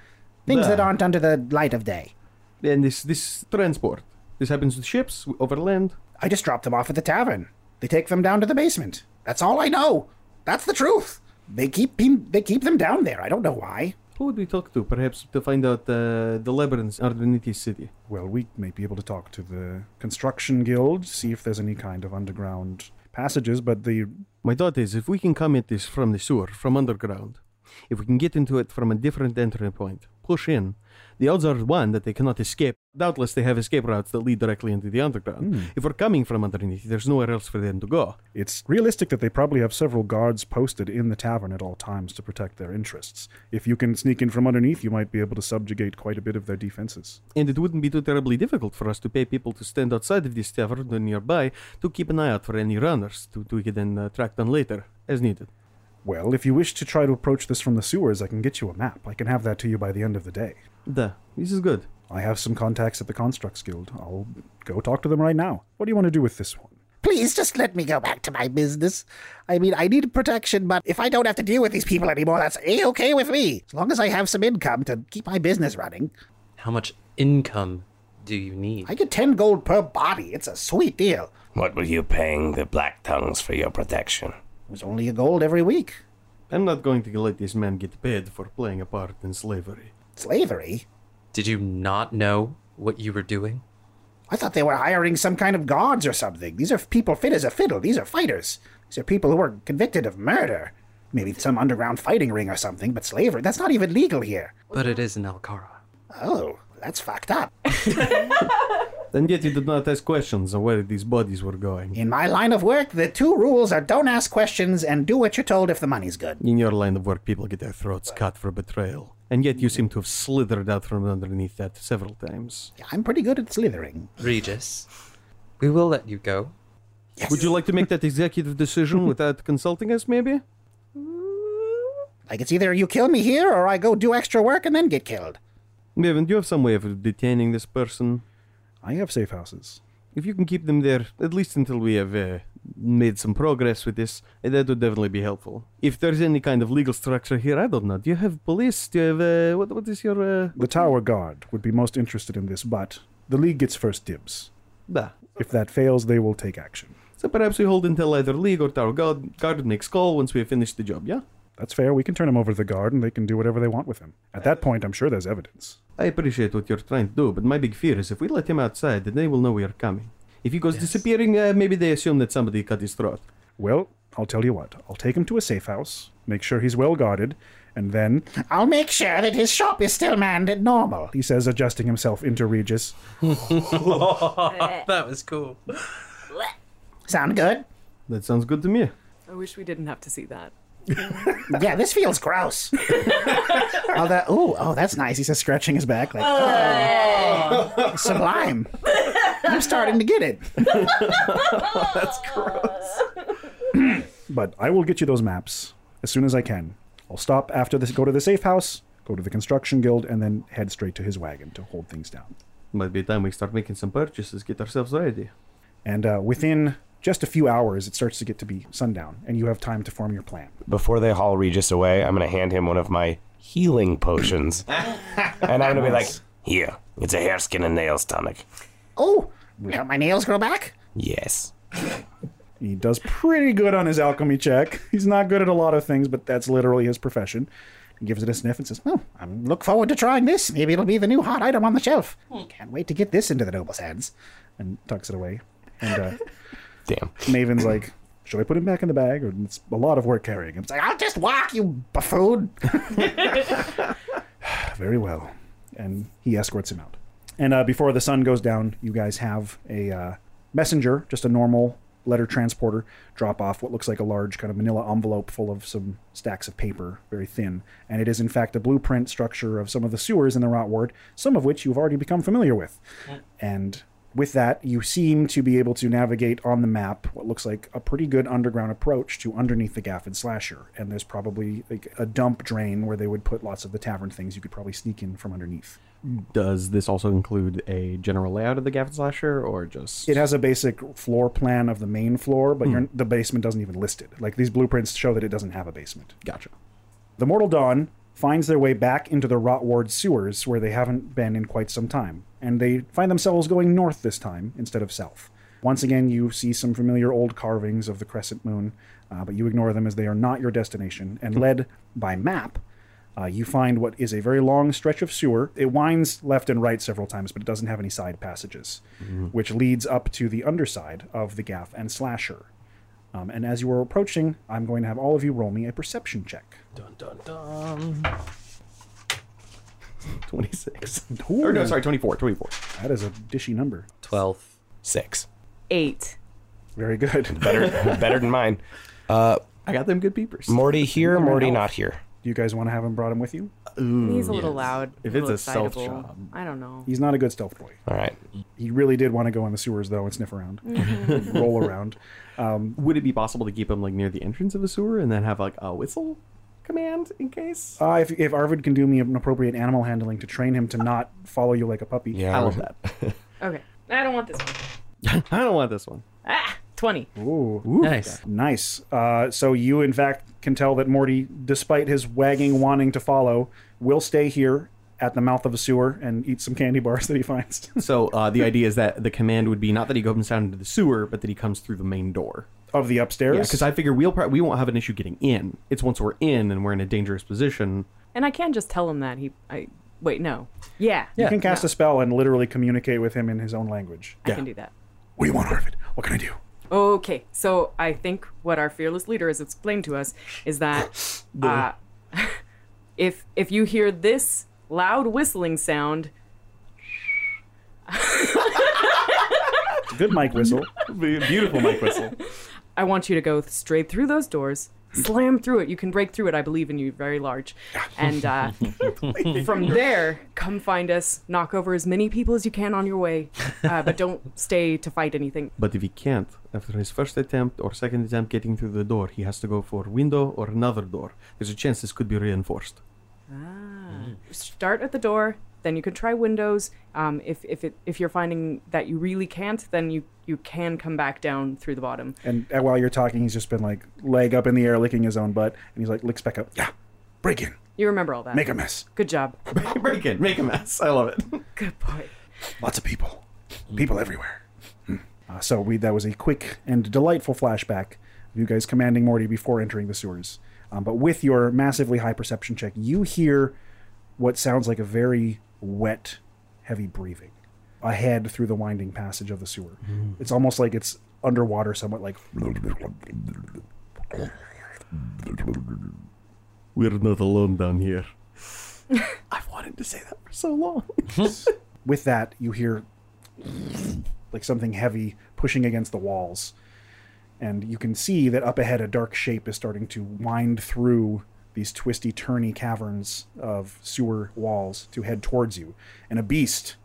Things that aren't under the light of day. And this this transport. This happens with ships over land. I just drop them off at the tavern. They take them down to the basement. That's all I know. That's the truth. They keep him, they keep them down there. I don't know why. Who would we talk to? Perhaps to find out uh, the labyrinths underneath the city. Well, we may be able to talk to the construction guild, see if there's any kind of underground passages, but the My thought is if we can come at this from the sewer, from underground, if we can get into it from a different entry point, push in, the odds are one that they cannot escape. Doubtless they have escape routes that lead directly into the underground. If we're coming from underneath, there's nowhere else for them to go. It's realistic that they probably have several guards posted in the tavern at all times to protect their interests. If you can sneak in from underneath, you might be able to subjugate quite a bit of their defenses. And it wouldn't be too terribly difficult for us to pay people to stand outside of this tavern or nearby to keep an eye out for any runners to, to can then uh, track them later as needed. Well, if you wish to try to approach this from the sewers, I can get you a map. I can have that to you by the end of the day. Duh, this is good. I have some contacts at the Constructs Guild. I'll go talk to them right now. What do you want to do with this one? Please just let me go back to my business. I mean, I need protection, but if I don't have to deal with these people anymore, that's a okay with me. As long as I have some income to keep my business running. How much income do you need? I get 10 gold per body. It's a sweet deal. What were you paying the Black Tongues for your protection? It was only a gold every week. I'm not going to let this man get paid for playing a part in slavery. Slavery? Did you not know what you were doing? I thought they were hiring some kind of guards or something. These are people fit as a fiddle. These are fighters. These are people who were convicted of murder. Maybe some underground fighting ring or something, but slavery, that's not even legal here. But it is in Alcara. Oh, that's fucked up. and yet you did not ask questions on where these bodies were going. In my line of work, the two rules are don't ask questions and do what you're told if the money's good. In your line of work, people get their throats cut for betrayal. And yet you seem to have slithered out from underneath that several times. I'm pretty good at slithering. Regis, we will let you go. Yes. Would you like to make that executive decision without consulting us, maybe? Like it's either you kill me here or I go do extra work and then get killed. Bevan, do you have some way of detaining this person? I have safe houses. If you can keep them there, at least until we have uh, made some progress with this, uh, that would definitely be helpful. If there's any kind of legal structure here, I don't know. Do you have police? Do you have, uh, what, what is your, uh... The Tower Guard would be most interested in this, but the League gets first dibs. Bah. If that fails, they will take action. So perhaps we hold until either League or Tower Guard, guard makes call once we have finished the job, yeah? That's fair. We can turn him over to the guard and they can do whatever they want with him. At that point, I'm sure there's evidence. I appreciate what you're trying to do, but my big fear is if we let him outside, then they will know we are coming. If he goes disappearing, uh, maybe they assume that somebody cut his throat. Well, I'll tell you what. I'll take him to a safe house, make sure he's well guarded, and then. I'll make sure that his shop is still manned and normal. He says, adjusting himself into Regis. that was cool. Sound good? That sounds good to me. I wish we didn't have to see that. yeah, this feels gross. oh, that. Oh, oh, that's nice. He says, scratching his back, like oh, sublime. I'm starting to get it. That's gross. but I will get you those maps as soon as I can. I'll stop after this, go to the safe house, go to the construction guild, and then head straight to his wagon to hold things down. By the time we start making some purchases, get ourselves ready. And uh, within just a few hours, it starts to get to be sundown, and you have time to form your plan. Before they haul Regis away, I'm going to hand him one of my healing potions. and I'm going to be like, Here, it's a hair, skin, and nails tonic. Oh, will help my nails grow back? Yes. He does pretty good on his alchemy check. He's not good at a lot of things, but that's literally his profession. He gives it a sniff and says, "Oh, I look forward to trying this. Maybe it'll be the new hot item on the shelf. Can't wait to get this into the noble's hands." And tucks it away. And uh, damn, Maven's like, "Should I put him back in the bag, or it's a lot of work carrying him?" It's like, "I'll just walk, you buffoon." Very well. And he escorts him out. And uh, before the sun goes down, you guys have a uh, messenger, just a normal letter transporter, drop off what looks like a large kind of manila envelope full of some stacks of paper, very thin. And it is, in fact, a blueprint structure of some of the sewers in the Rot Ward, some of which you've already become familiar with. And with that, you seem to be able to navigate on the map what looks like a pretty good underground approach to underneath the Gaffin Slasher. And there's probably like a dump drain where they would put lots of the tavern things you could probably sneak in from underneath. Does this also include a general layout of the Gaffin Slasher, or just It has a basic floor plan of the main floor, but hmm. you're, the basement doesn't even list it. Like these blueprints show that it doesn't have a basement. Gotcha. The Mortal Dawn finds their way back into the Rot Ward sewers where they haven't been in quite some time, and they find themselves going north this time instead of south. Once again, you see some familiar old carvings of the crescent moon, uh, but you ignore them as they are not your destination. And led by map, uh, you find what is a very long stretch of sewer. It winds left and right several times, but it doesn't have any side passages, Mhm. which leads up to the underside of the Gaffin Slasher. Um, and as you are approaching, I'm going to have all of you roll me a perception check. Dun dun dun. 26. Ooh. Or no, sorry, 24. 24. That is a dishy number. 12. Six. Eight. Very good. Better, better than mine. Uh, I got them good peepers. Morty here, You're an Morty elf. not here. Do you guys want to have him brought him with you? He's a little loud. If little it's a stealth excitable. job. I don't know. He's not a good stealth boy. All right. He really did want to go in the sewers though and sniff around, roll around. Um, Would it be possible to keep him like near the entrance of a sewer and then have like a whistle command in case? uh, if, if Arvid can do me an appropriate animal handling to train him to not follow you like a puppy, Yeah. I love that. Okay. I don't want this one. I don't want this one. Ah, 20. Ooh, Nice. nice. Uh, so you, in fact, can tell that Morty, despite his wagging wanting to follow, will stay here at the mouth of a sewer and eat some candy bars that he finds. So uh, the idea is that the command would be not that he goes down into the sewer, but that he comes through the main door. Of the upstairs. Yeah, because I figure we'll pro- we won't have an issue getting in. It's once we're in and we're in a dangerous position. And I can't just tell him that he. I Wait, no. Yeah. you can cast a spell and literally communicate with him in his own language. I can do that. What do you want, Arvid? What can I do? Okay, so I think what our fearless leader has explained to us is that uh, if if you hear this loud whistling sound, Good mic whistle. Beautiful mic whistle. I want you to go straight through those doors, slam through it. You can break through it. I believe in you, very large. And uh, from there, come find us. Knock over as many people as you can on your way, uh, but don't stay to fight anything. But if he can't, after his first attempt or second attempt getting through the door, he has to go for window or another door. There's a chance this could be reinforced. Start at the door then you can try windows um, if, if, it, if you're finding that you really can't then you, you can come back down through the bottom And while you're talking, he's just been like leg up in the air, licking his own butt, and he's like licks back up. Yeah, break in, you remember all that make a mess. good job Break in, make a mess. I love it. good boy Lots of people, people everywhere. Hmm. Uh, so we that was a quick and delightful flashback of you guys commanding Morty before entering the sewers. Um, but with your massively high perception check, you hear what sounds like a very wet, heavy breathing ahead through the winding passage of the sewer. Mm. It's almost like it's underwater, somewhat like We're not alone down here. I've wanted to say that for so long. with that, you hear like something heavy pushing against the walls. And you can see that up ahead, a dark shape is starting to wind through these twisty, turny caverns of sewer walls to head towards you. And a beast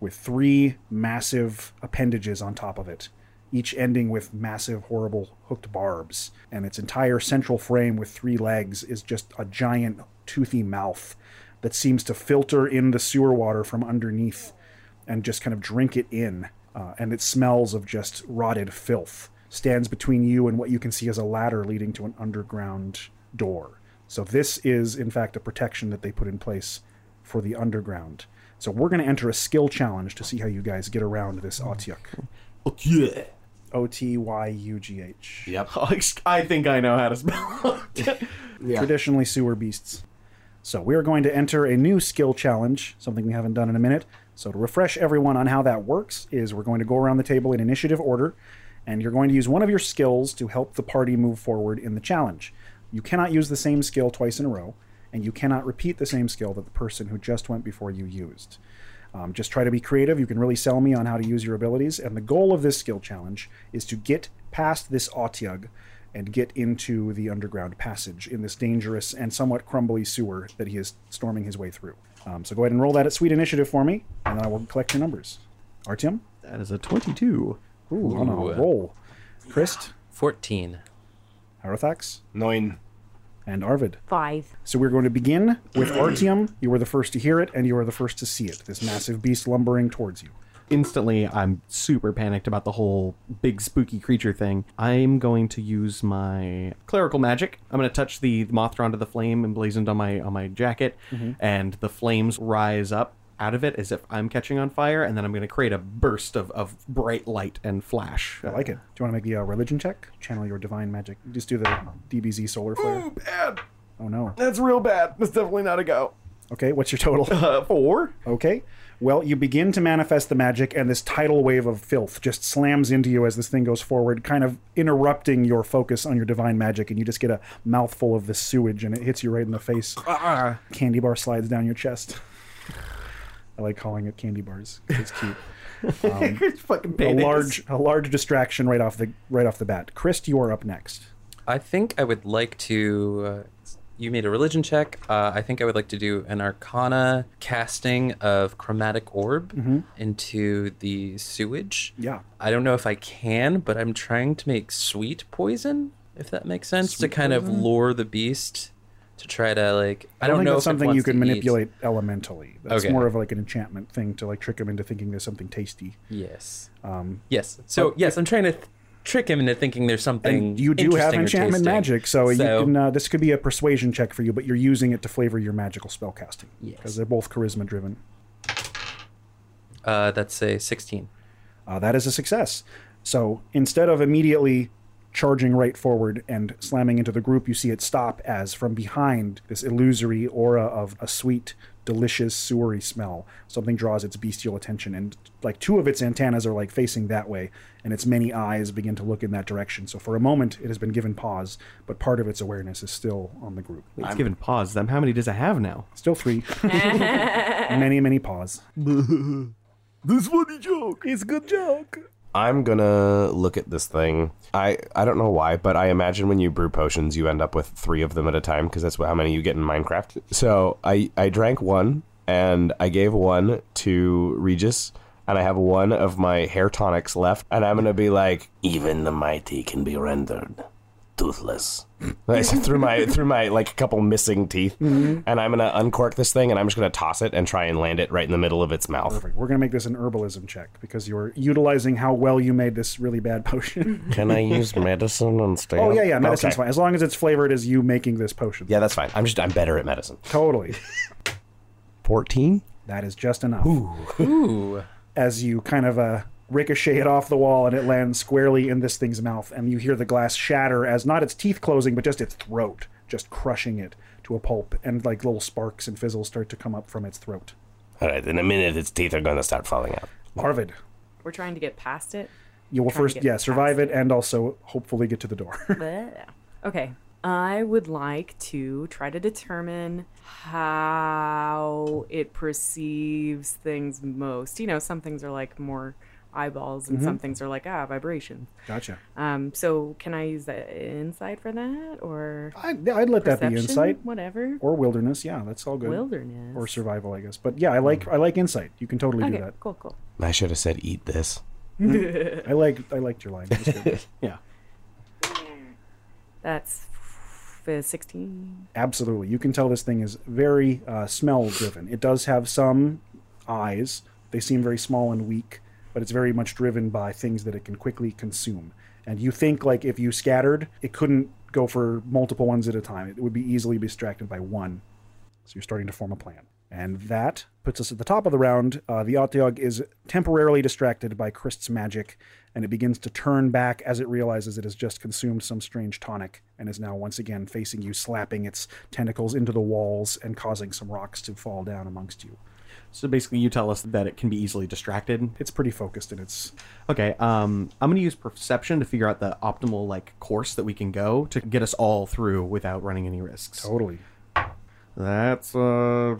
with three massive appendages on top of it, each ending with massive, horrible hooked barbs. And its entire central frame with three legs is just a giant, toothy mouth that seems to filter in the sewer water from underneath and just kind of drink it in. Uh, and it smells of just rotted filth. Stands between you and what you can see as a ladder leading to an underground door. So, this is, in fact, a protection that they put in place for the underground. So, we're going to enter a skill challenge to see how you guys get around this Otyugh. yeah. O T Y U G H. Yep. I think I know how to spell it. Traditionally sewer beasts. So we are going to enter a new skill challenge, something we haven't done in a minute. So to refresh everyone on how that works is we're going to go around the table in initiative order and you're going to use one of your skills to help the party move forward in the challenge. You cannot use the same skill twice in a row and you cannot repeat the same skill that the person who just went before you used. Um, just try to be creative. You can really sell me on how to use your abilities. And the goal of this skill challenge is to get past this Otyugh and get into the underground passage in this dangerous and somewhat crumbly sewer that he is storming his way through. Um, so go ahead and roll that at Sweet Initiative for me, and then I will collect your numbers. Artyom? That is a 22. Ooh, on a roll. Chris? 14. Harathax? Nine. And Arvid. five So we're going to begin with Artyom. You were the first to hear it, and you are the first to see it. This massive beast lumbering towards you. Instantly, I'm super panicked about the whole big spooky creature thing. I'm going to use my clerical magic. I'm going to touch the Mothra onto the flame emblazoned on my on my jacket, mm-hmm. and the flames rise up out of it as if I'm catching on fire, and then I'm going to create a burst of, of bright light and flash. I like it. Do you want to make the uh, religion check? Channel your divine magic. Just do the DBZ solar flare. Ooh, bad. Oh no. That's real bad. That's definitely not a go. Okay, what's your total? Uh, four. Okay. Well, you begin to manifest the magic, and this tidal wave of filth just slams into you as this thing goes forward, kind of interrupting your focus on your divine magic, and you just get a mouthful of the sewage, and it hits you right in the face. Candy bar slides down your chest. I like calling it candy bars. It's cute. Um, fucking a large, a large distraction right off the right off the bat. Chris, you are up next. I think I would like to. Uh, you made a religion check. Uh, I think I would like to do an arcana casting of chromatic orb Mhm. into the sewage. Yeah. I don't know if I can, but I'm trying to make sweet poison, if that makes sense, Sweet to kind poison? of lure the beast to try to like. I, I don't, don't think know that's if something you can to eat. manipulate elementally. That's Okay. more of like an enchantment thing to like trick him into thinking there's something tasty. Yes. Um, Yes. So yes, I'm trying to th- trick him into thinking there's something. and you do have enchantment magic, so, you So- can. Uh, this could be a persuasion check for you, but you're using it to flavor your magical spell casting. Yes. because they're both charisma driven. Uh, that's a 16. Uh, that is a success. So instead of immediately charging right forward and slamming into the group, you see it stop as from behind this illusory aura of a sweet, delicious, sewery smell. Something draws its bestial attention, and like two of its antennas are like facing that way, and its many eyes begin to look in that direction. So for a moment, it has been given pause, but part of its awareness is still on the group. It's given pause. Then how many does it have now? Still three. many, many pause. This funny joke. It's a good joke. I'm gonna look at this thing. I I don't know why, but I imagine when you brew potions, you end up with three of them at a time because that's how many you get in Minecraft. So I I drank one and I gave one to Regis, and I have one of my hair tonics left, and I'm gonna be like, Even the mighty can be rendered toothless. I through my through my like a couple missing teeth, Mhm. and I'm gonna uncork this thing, and I'm just gonna toss it and try and land it right in the middle of its mouth. Perfect. We're gonna make this an herbalism check because you're utilizing how well you made this really bad potion. Can I use medicine instead? oh yeah, yeah, medicine's Okay. fine as long as it's flavored as you making this potion. Yeah, that's fine. I'm just I'm better at medicine. Totally. Fourteen. That is just enough. Ooh. As you kind of uh, ricochet it off the wall and it lands squarely in this thing's mouth, and you hear the glass shatter as not its teeth closing, but just its throat, just crushing it to a pulp, and like little sparks and fizzles start to come up from its throat. All right, in a minute, its teeth are going to start falling out. Arvid, We're trying to get past it. you will first, yeah, survive it and also hopefully get to the door. Okay. I would like to try to determine how it perceives things most. You know, some things are like more eyeballs and some Mhm. things are like ah vibrations. Gotcha. Um, so can I use that insight for that or I, yeah, I'd let that be perception? insight. Whatever. or wilderness. Yeah, that's all good. Wilderness. or survival, I guess. But yeah, I like I like insight. You can totally Okay, do that. cool, cool. I should have said eat this. I like I liked your line. It was good. yeah. That's f- 16. Absolutely, you can tell this thing is very uh, smell driven. It does have some eyes. They seem very small and weak, but it's very much driven by things that it can quickly consume. And you think like if you scattered, it couldn't go for multiple ones at a time. It would be easily distracted by one. So you're starting to form a plan. And that puts us at the top of the round. Uh, the Otyugh is temporarily distracted by Chris's magic, and it begins to turn back as it realizes it has just consumed some strange tonic and is now once again facing you, slapping its tentacles into the walls and causing some rocks to fall down amongst you. So basically, you tell us that it can be easily distracted. It's pretty focused and its. Okay, um, I'm gonna use perception to figure out the optimal like course that we can go to get us all through without running any risks. Totally. That's uh,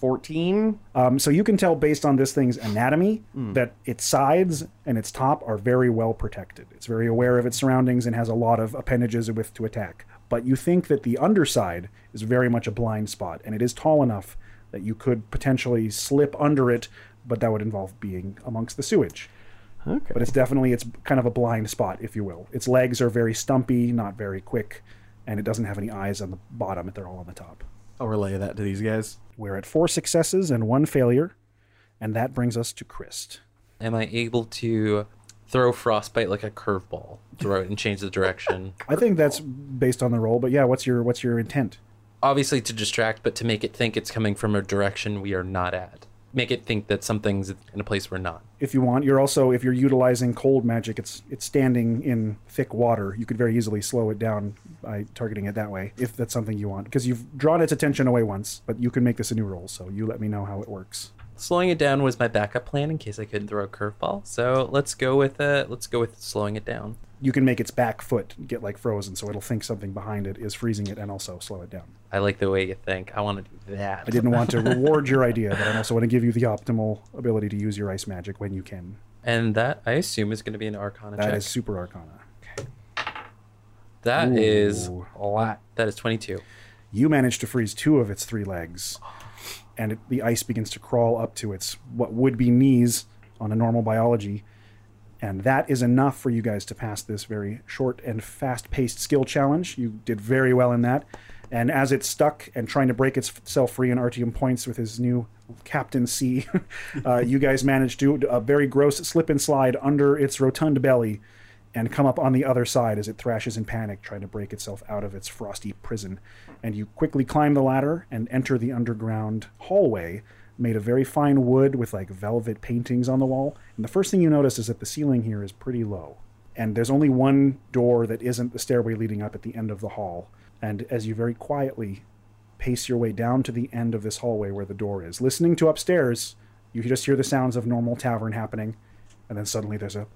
fourteen. Um, so you can tell based on this thing's anatomy Mm. that its sides and its top are very well protected. It's very aware of its surroundings and has a lot of appendages with to attack. But you think that the underside is very much a blind spot, and it is tall enough that you could potentially slip under it, but that would involve being amongst the sewage. Okay. But it's definitely it's kind of a blind spot, if you will. Its legs are very stumpy, not very quick, and it doesn't have any eyes on the bottom. They're all on the top. I'll relay that to these guys. We're at four successes and one failure, and that brings us to Chris. Am I able to throw frostbite like a curveball, throw it and change the direction? I think that's based on the roll, but yeah, what's your what's your intent? Obviously to distract, but to make it think it's coming from a direction we are not at. Make it think that something's in a place we're not. If you want, you're also if you're utilizing cold magic, it's it's standing in thick water. You could very easily slow it down by targeting it that way, if that's something you want. Because you've drawn its attention away once, but you can make this a new roll. So you let me know how it works. slowing it down was my backup plan in case I couldn't throw a curveball. So let's go with uh, let's go with slowing it down. You can make its back foot get like frozen, so it'll think something behind it is freezing it and also slow it down. I like the way you think. I want to do that. I didn't want to reward your idea, but I also want to give you the optimal ability to use your ice magic when you can. And that I assume is going to be an Arcana That check. is super arcana. Okay. That is Ooh. a lot. That is twenty-two. You manage to freeze two of its three legs, and it, the ice begins to crawl up to its what would be knees on a normal biology. And that is enough for you guys to pass this very short and fast paced skill challenge. You did very well in that. And as it's stuck and trying to break itself free, and Artyom points with his new Captain C, uh, you guys managed to do a very gross slip and slide under its rotund belly and come up on the other side as it thrashes in panic, trying to break itself out of its frosty prison. And you quickly climb the ladder and enter the underground hallway made of very fine wood with like velvet paintings on the wall. And the first thing you notice is that the ceiling here is pretty low. And there's only one door that isn't the stairway leading up at the end of the hall. And as you very quietly pace your way down to the end of this hallway where the door is, listening to upstairs, you just hear the sounds of normal tavern happening. And then suddenly there's a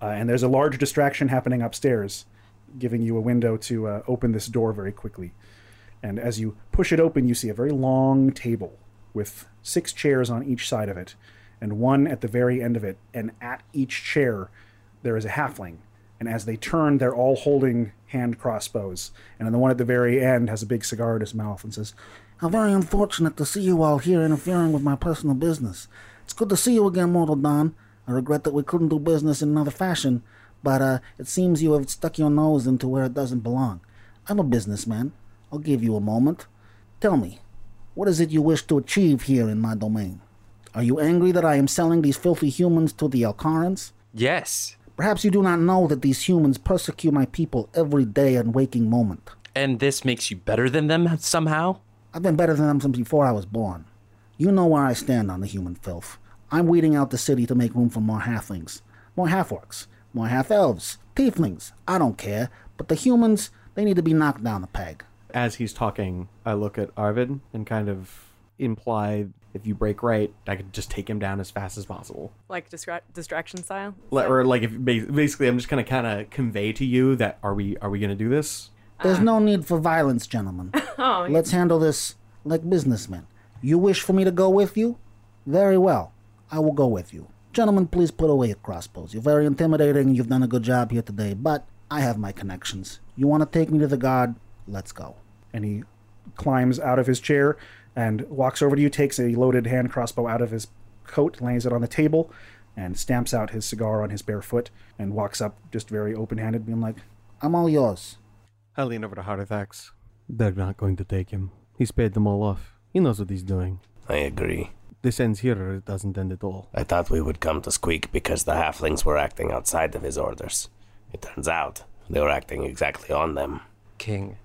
uh, and there's a large distraction happening upstairs, giving you a window to uh, open this door very quickly. And as you push it open, you see a very long table with six chairs on each side of it, and one at the very end of it. And at each chair, there is a halfling. And as they turn, they're all holding hand crossbows. And then the one at the very end has a big cigar in his mouth and says, How very unfortunate to see you all here interfering with my personal business. It's good to see you again, Mortal Dawn. I regret that we couldn't do business in another fashion, but uh, it seems you have stuck your nose into where it doesn't belong. I'm a businessman. I'll give you a moment. Tell me, what is it you wish to achieve here in my domain? Are you angry that I am selling these filthy humans to the Alcarans? Yes. Perhaps you do not know that these humans persecute my people every day and waking moment. And this makes you better than them somehow? I've been better than them since before I was born. You know where I stand on the human filth. I'm weeding out the city to make room for more halflings, more half-orcs, more half-elves, tieflings. I don't care, but the humans, they need to be knocked down a peg. As he's talking, I look at Arvid and kind of imply if you break right, I could just take him down as fast as possible. Like distra- distraction style? Like, or like if basically, I'm just gonna kind of convey to you that are we are we gonna do this? There's uh. no need for violence, gentlemen. Oh, Let's handle this like businessmen. You wish for me to go with you? Very well. I will go with you. Gentlemen, please put away your crossbows. You're very intimidating. You've done a good job here today, but I have my connections. You want to take me to the guard? Let's go. and he climbs out of his chair and walks over to you, takes a loaded hand crossbow out of his coat, lays it on the table, and stamps out his cigar on his bare foot, and walks up just very open handed, being like, I'm all yours. I lean over to Hardithax. They're not going to take him. He's paid them all off. He knows what he's doing. I agree. This ends here, or it doesn't end at all. I thought we would come to Squeak because the halflings were acting outside of his orders. It turns out they were acting exactly on them. King,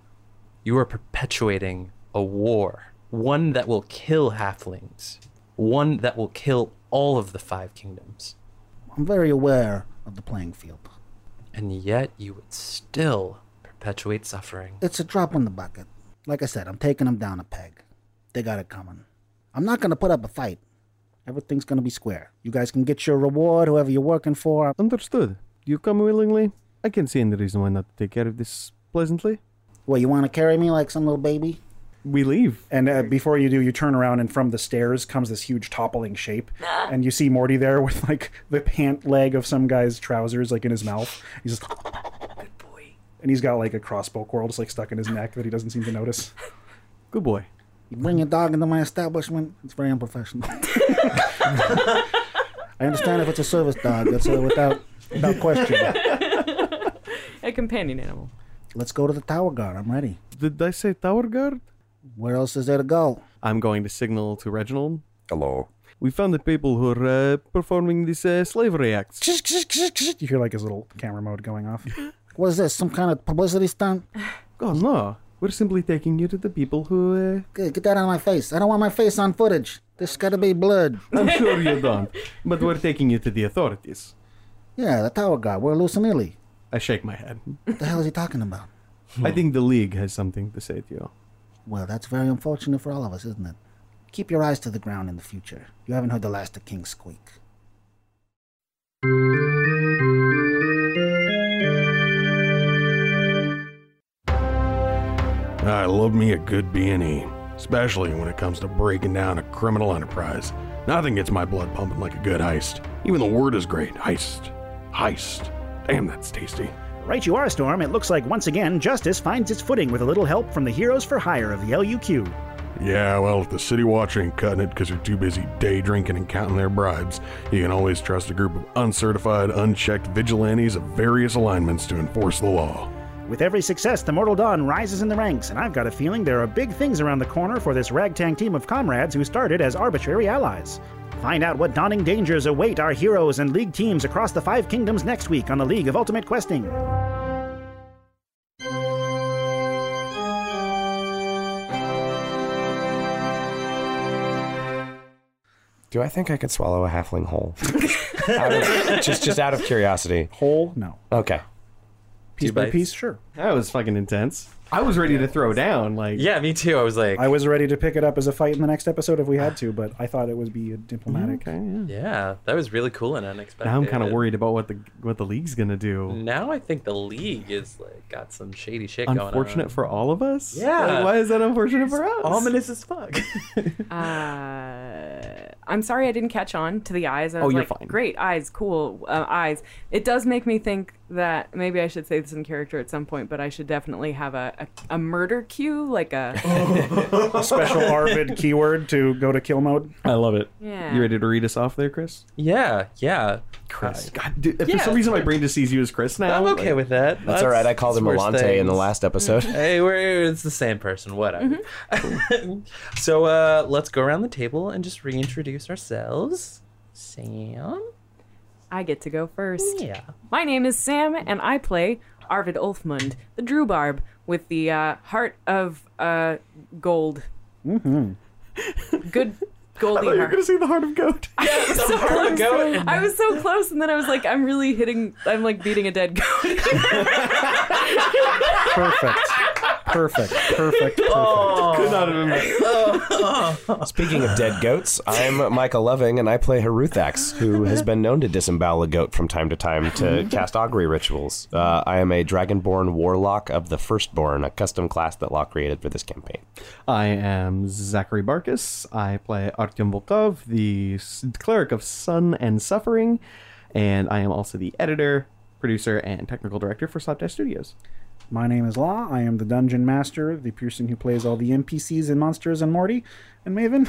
you are perpetuating a war. One that will kill halflings. One that will kill all of the five kingdoms. I'm very aware of the playing field. And yet you would still perpetuate suffering. It's a drop in the bucket. Like I said, I'm taking them down a peg. They got it coming. I'm not going to put up a fight. Everything's going to be square. You guys can get your reward, whoever you're working for. Understood. You come willingly? I can see any reason why not to take care of this pleasantly. Well, you want to carry me like some little baby? We leave. And uh, before you do, you turn around, and from the stairs comes this huge toppling shape. and you see Morty there with like the pant leg of some guy's trousers, like in his mouth. He's just. Good boy. And he's got like a crossbow coil just like stuck in his neck that he doesn't seem to notice. Good boy. You bring your dog into my establishment? It's very unprofessional. I understand if it's a service dog. That's uh, without without question. A companion animal. Let's go to the tower guard. I'm ready. Did I say tower guard? Where else is there to go? I'm going to signal to Reginald. Hello. We found the people who are uh, performing these uh, slavery acts. You hear like his little camera mode going off. What is this? Some kind of publicity stunt? Oh no, we're simply taking you to the people who. Uh, Get, get that out of my face. I don't want my face on footage. This got to be blood. I'm sure you don't, but we're taking you to the authorities. Yeah, the tower guard. We're loose and illy. I shake my head. What the hell is he talking about? I think the league has something to say to you. Well, that's very unfortunate for all of us, isn't it? Keep your eyes to the ground in the future. You haven't heard the last of King Squeak. I love me a good B&E, especially when it comes to breaking down a criminal enterprise. Nothing gets my blood pumping like a good heist. Even the word is great. Heist. Heist. Damn, that's tasty. Right you are, Storm. It looks like once again justice finds its footing with a little help from the Heroes for Hire of the LUQ. Yeah, well, if the City Watch ain't cutting it because they're too busy day drinking and counting their bribes, you can always trust a group of uncertified, unchecked vigilantes of various alignments to enforce the law. With every success, the Mortal Dawn rises in the ranks, and I've got a feeling there are big things around the corner for this ragtag team of comrades who started as arbitrary allies. Find out what dawning dangers await our heroes and League teams across the Five Kingdoms next week on the League of Ultimate Questing. Do I think I could swallow a halfling whole? Out of- just, just out of curiosity. Whole? No. Okay. Piece by piece, sure. That was fucking intense. I was ready to throw down. Like, Yeah, me too. I was like, I was ready to pick it up as a fight in the next episode if we had to, but I thought it would be diplomatic. okay, yeah. yeah, that was really cool and unexpected. Now I'm kind of worried about what the what the league's gonna do. Now I think the league is like got some shady shit going on. Unfortunate for all of us. Yeah. Like, why is that unfortunate for us? Ominous as fuck. Uh, I'm sorry I didn't catch on to the eyes. I Oh, you're like, fine. Great eyes, cool uh, eyes. It does make me think that maybe I should say this in character at some point, but I should definitely have a, a, a murder cue, like a A special Arvid keyword to go to kill mode. I love it. Yeah. You ready to read us off there, Chris? yeah, yeah. Chris. God, dude, if Yeah. for some reason my brain just sees you as Chris now. I'm okay like- with that. That's all right. I called him worse Alante in the last episode. Hey, we're it's the same person. Whatever. so uh, let's go around the table and just reintroduce ourselves. Sam. I get to go first. Yeah. My name is Sam, and I play Arvid Ulfmund, the Drubarb, with the uh, heart of uh, gold. Mm-hmm. Good I goldy thought you were gonna say the heart of goat. Yeah, so heart of goat and- I was so close, and then I was like, I'm really hitting. I'm like beating a dead goat. Perfect. Perfect. Perfect. Perfect. Could not have been better. Speaking of dead goats, I'm Michael Loving, and I play Haruthax, who has been known to disembowel a goat from time to time to cast augury rituals. Uh, I am a dragonborn warlock of the Firstborn, a custom class that Law created for this campaign. I am Zachary Barkus. I play Artyom Volkov, the cleric of sun and suffering, and I am also the editor, producer, and technical director for Slapdash Studios. My name is Law. I am the dungeon master, the person who plays all the NPCs in Monsters and Morty and Maven,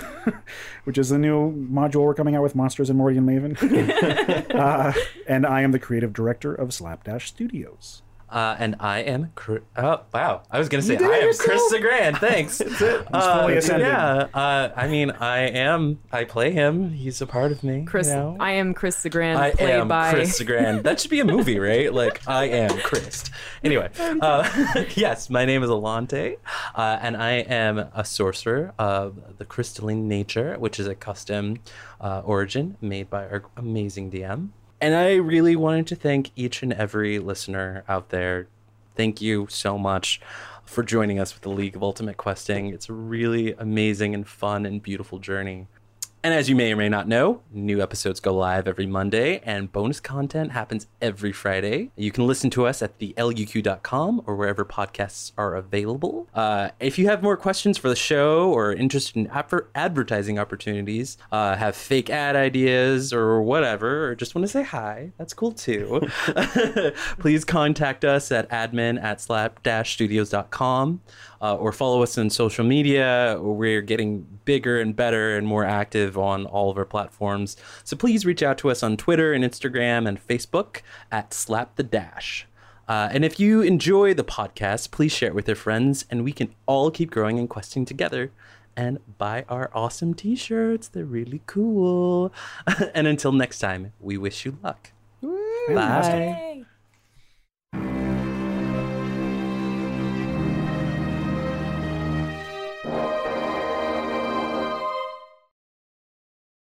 which is the new module we're coming out with Monsters and Morty and Maven. uh, and I am the creative director of Slapdash Studios. Uh, and I am. Oh wow! I was gonna say I am Chris? Legrand. Thanks. That's it. fully. Yeah. Uh, I mean, I am. I play him. He's a part of me. Chris, You know? I am Chris Legrand, I played am by Chris Legrand. That should be a movie, right? Like I am Chris. Anyway, uh, yes, my name is Alante, uh, and I am a sorcerer of the crystalline nature, which is a custom uh, origin made by our amazing DM. And I really wanted to thank each and every listener out there. Thank you so much for joining us with the League of Ultimate Questing. It's a really amazing and fun and beautiful journey. And as you may or may not know, new episodes go live every Monday, and bonus content happens every Friday. You can listen to us at theluq.com or wherever podcasts are available. Uh, if you have more questions for the show or interested in adver- advertising opportunities, uh, have fake ad ideas or whatever, or just want to say hi, that's cool too. Please contact us at admin at slap-studios.com uh, or follow us on social media. We're getting bigger and better and more active on all of our platforms. So please reach out to us on Twitter and Instagram and Facebook at Slap the Dash. Uh, and if you enjoy the podcast, please share it with your friends, and we can all keep growing and questing together. And buy our awesome t shirts. They're really cool. and until next time, we wish you luck. Bye.